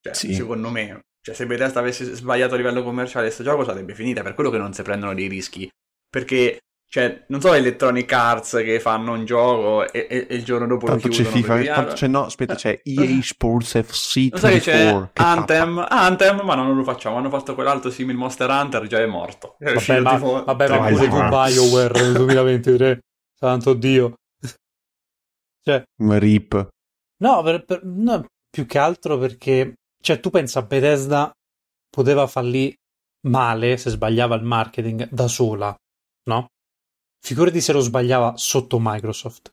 Cioè, Sì. secondo me. Cioè, se Bethesda avesse sbagliato a livello commerciale questo gioco sarebbe finita. Per quello che non si prendono dei rischi. Perché, cioè, non so Electronic Arts che fanno un gioco e, e- e il giorno dopo Tanto lo c'è chiudono. FIFA, perché, ah, tanto c'è, no, aspetta, c'è EA Sports FC Lo sai che c'è 24. Che Anthem, Anthem, ma non lo facciamo. Hanno fatto quell'altro simile Monster Hunter, già è morto. È Vabbè, uscito ma, tipo vabbè, ma pure con BioWare nel 2023. Santo Dio. Cioè. Rip. no, per- per- no, più che altro perché, cioè, tu pensa a Bethesda poteva farli male se sbagliava il marketing da sola, no? Figurati se lo sbagliava sotto Microsoft.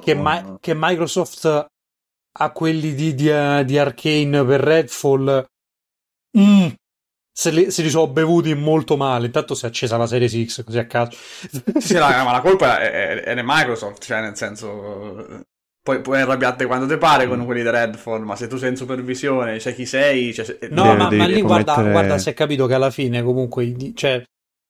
che, Madonna. che Microsoft a quelli di, di, eh, di Arcane per Redfall mm, se, li, se li sono bevuti molto male intanto si è accesa la Series X così a caso Sì, raga, ma la colpa è, è, è di Microsoft, cioè nel senso... Poi puoi arrabbiarti quando ti pare Mm. con quelli di Redfall, ma se tu sei in supervisione, sai chi sei... Cioè, no Deve- ma, devi ma lì guarda, commettere- guarda si è capito che alla fine comunque cioè,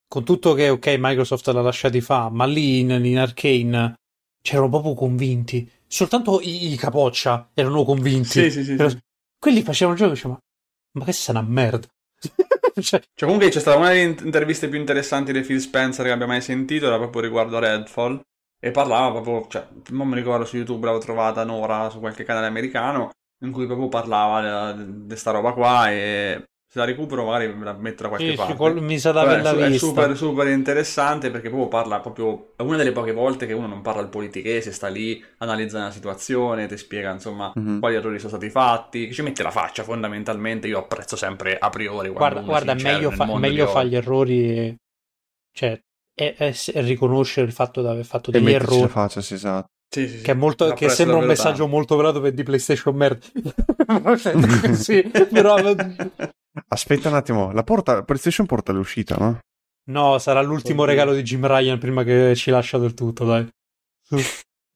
con tutto che ok Microsoft l'ha lasciati fa ma lì in, in Arcane c'erano proprio convinti soltanto i, i capoccia erano convinti Sì, sì, sì, Però- sì. quelli facevano il gioco e dicevano ma, ma che sei una merda cioè, Cioè, comunque c'è stata una delle in- interviste più interessanti di Phil Spencer che abbia mai sentito, era proprio riguardo a Redfall. E parlava proprio, cioè, non mi ricordo su YouTube, l'avevo trovata un'ora su qualche canale americano, in cui proprio parlava di sta roba qua e se la recupero magari me la metto da qualche sì, parte. col- mi sa Vabbè, d'averla su- è vista super, super interessante perché proprio parla proprio. È una delle poche volte che uno non parla al politichese, sta lì, analizza una situazione, ti spiega insomma Mhm. quali errori sono stati fatti, ci mette la faccia fondamentalmente. Io apprezzo sempre a priori guarda, guarda è meglio, fa- meglio oggi. gli errori e- cioè è, è- è riconoscere il fatto di aver fatto E degli metterci la errori faccia, sì, esatto. Sì, sì, sì. che, è molto, che sembra un messaggio tanto. molto velato per di PlayStation merda sì, però Aspetta un attimo, la porta, PlayStation porta l'uscita, no? no sarà l'ultimo Oddio. regalo di Jim Ryan prima che ci lascia del tutto dai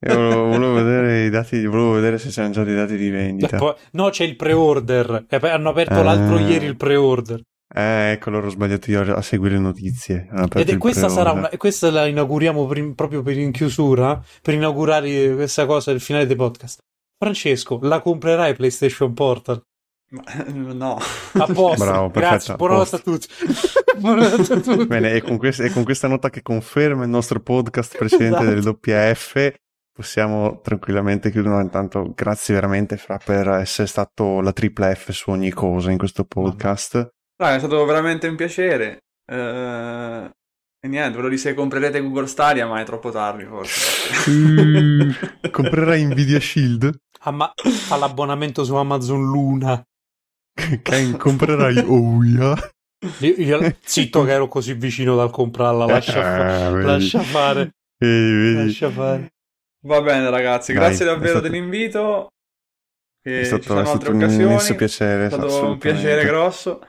volevo, volevo vedere i dati, volevo vedere se c'erano già dei dati di vendita. Poi- no c'è il pre-order E poi hanno aperto Eh. l'altro ieri il pre-order Eh, ecco, loro ho sbagliato io a seguire le notizie. Ed è questa sarà una, questa la inauguriamo prim- proprio per in chiusura, per inaugurare questa cosa del finale dei podcast. Francesco, la comprerai PlayStation Portal? Ma- no. A posto. Bravo, perfetto, Grazie, buonanotte a tutti. buonanotte a tutti. Bene, è con, questa, è con questa nota che conferma il nostro podcast precedente Esatto. del WF possiamo tranquillamente chiudere. Intanto, grazie veramente, Fra, per essere stato la tripla F su ogni cosa in questo podcast. Raga, è stato veramente un piacere. Eh, E niente, ve lo se comprerete Google Stadia, ma è troppo tardi forse. Mm, comprerai Nvidia Shield? Ah, ma fa l'abbonamento su Amazon Luna. Ken, comprerai Ouya? Io, io- zitto che ero così vicino dal comprarla, lascia, fa- Eh, lascia fare, Eh, vedi. lascia fare. Va bene ragazzi, Dai, grazie davvero stato- dell'invito. Che È ci stato, è stato altre un occasioni. immenso piacere. È stato un piacere grosso.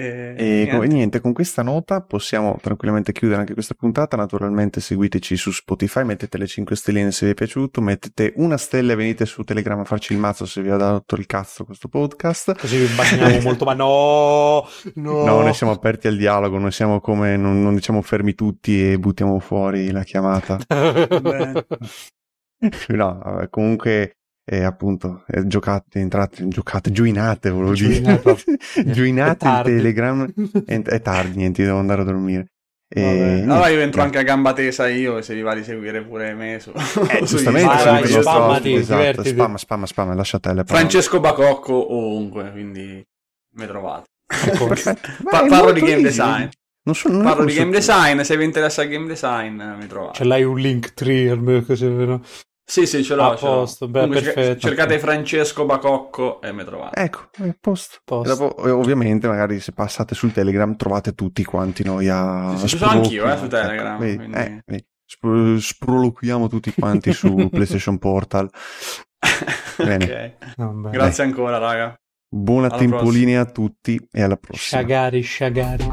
E, E niente. niente, con questa nota possiamo tranquillamente chiudere anche questa puntata. Naturalmente seguiteci su Spotify, mettete le 5 stelline se vi è piaciuto, mettete una stella e venite su Telegram a farci il mazzo se vi ha dato il cazzo questo podcast. Così vi bagniamo molto, ma no, no. No, noi siamo aperti al dialogo, noi siamo come, non, non diciamo fermi tutti e buttiamo fuori la chiamata. No, vabbè, comunque, eh, appunto, eh, giocate, entrate, giocate, joinate, volevo dire. Joinate. Joinate È il. Telegram. È, è tardi, niente, devo andare a dormire. E, Allora io entro anche a gamba tesa io, se vi va di seguire pure me su, Eh, su giustamente, Vai, sempre vai, il nostro spammati, esatto, spamma, spamma, spamma, lascia te le parole. Francesco Bacocco ovunque, quindi mi trovate. Ecco. Pa- parlo di game easy. design. Non so, non Parlo di game design, se vi interessa il game design mi trovate. ce l'hai un link tree almeno così, vero? Sì, sì, ce l'ho. A ce l'ho. posto, beh, Comunque perfetto. cercate Francesco Bacocco e mi trovate. Ecco, è a posto. Posto. Dopo, eh, ovviamente, magari se passate sul Telegram trovate tutti quanti noi a... Sì, sì, sono anch'io, eh, su sproloquiare. Telegram, vedi, quindi- eh, vedi. Spro- sproloquiamo tutti quanti su PlayStation Portal. Bene. Ok. Vabbè. Grazie ancora, raga. Buona Alla tempolinea a tutti e alla prossima. Sciagari, sciagari.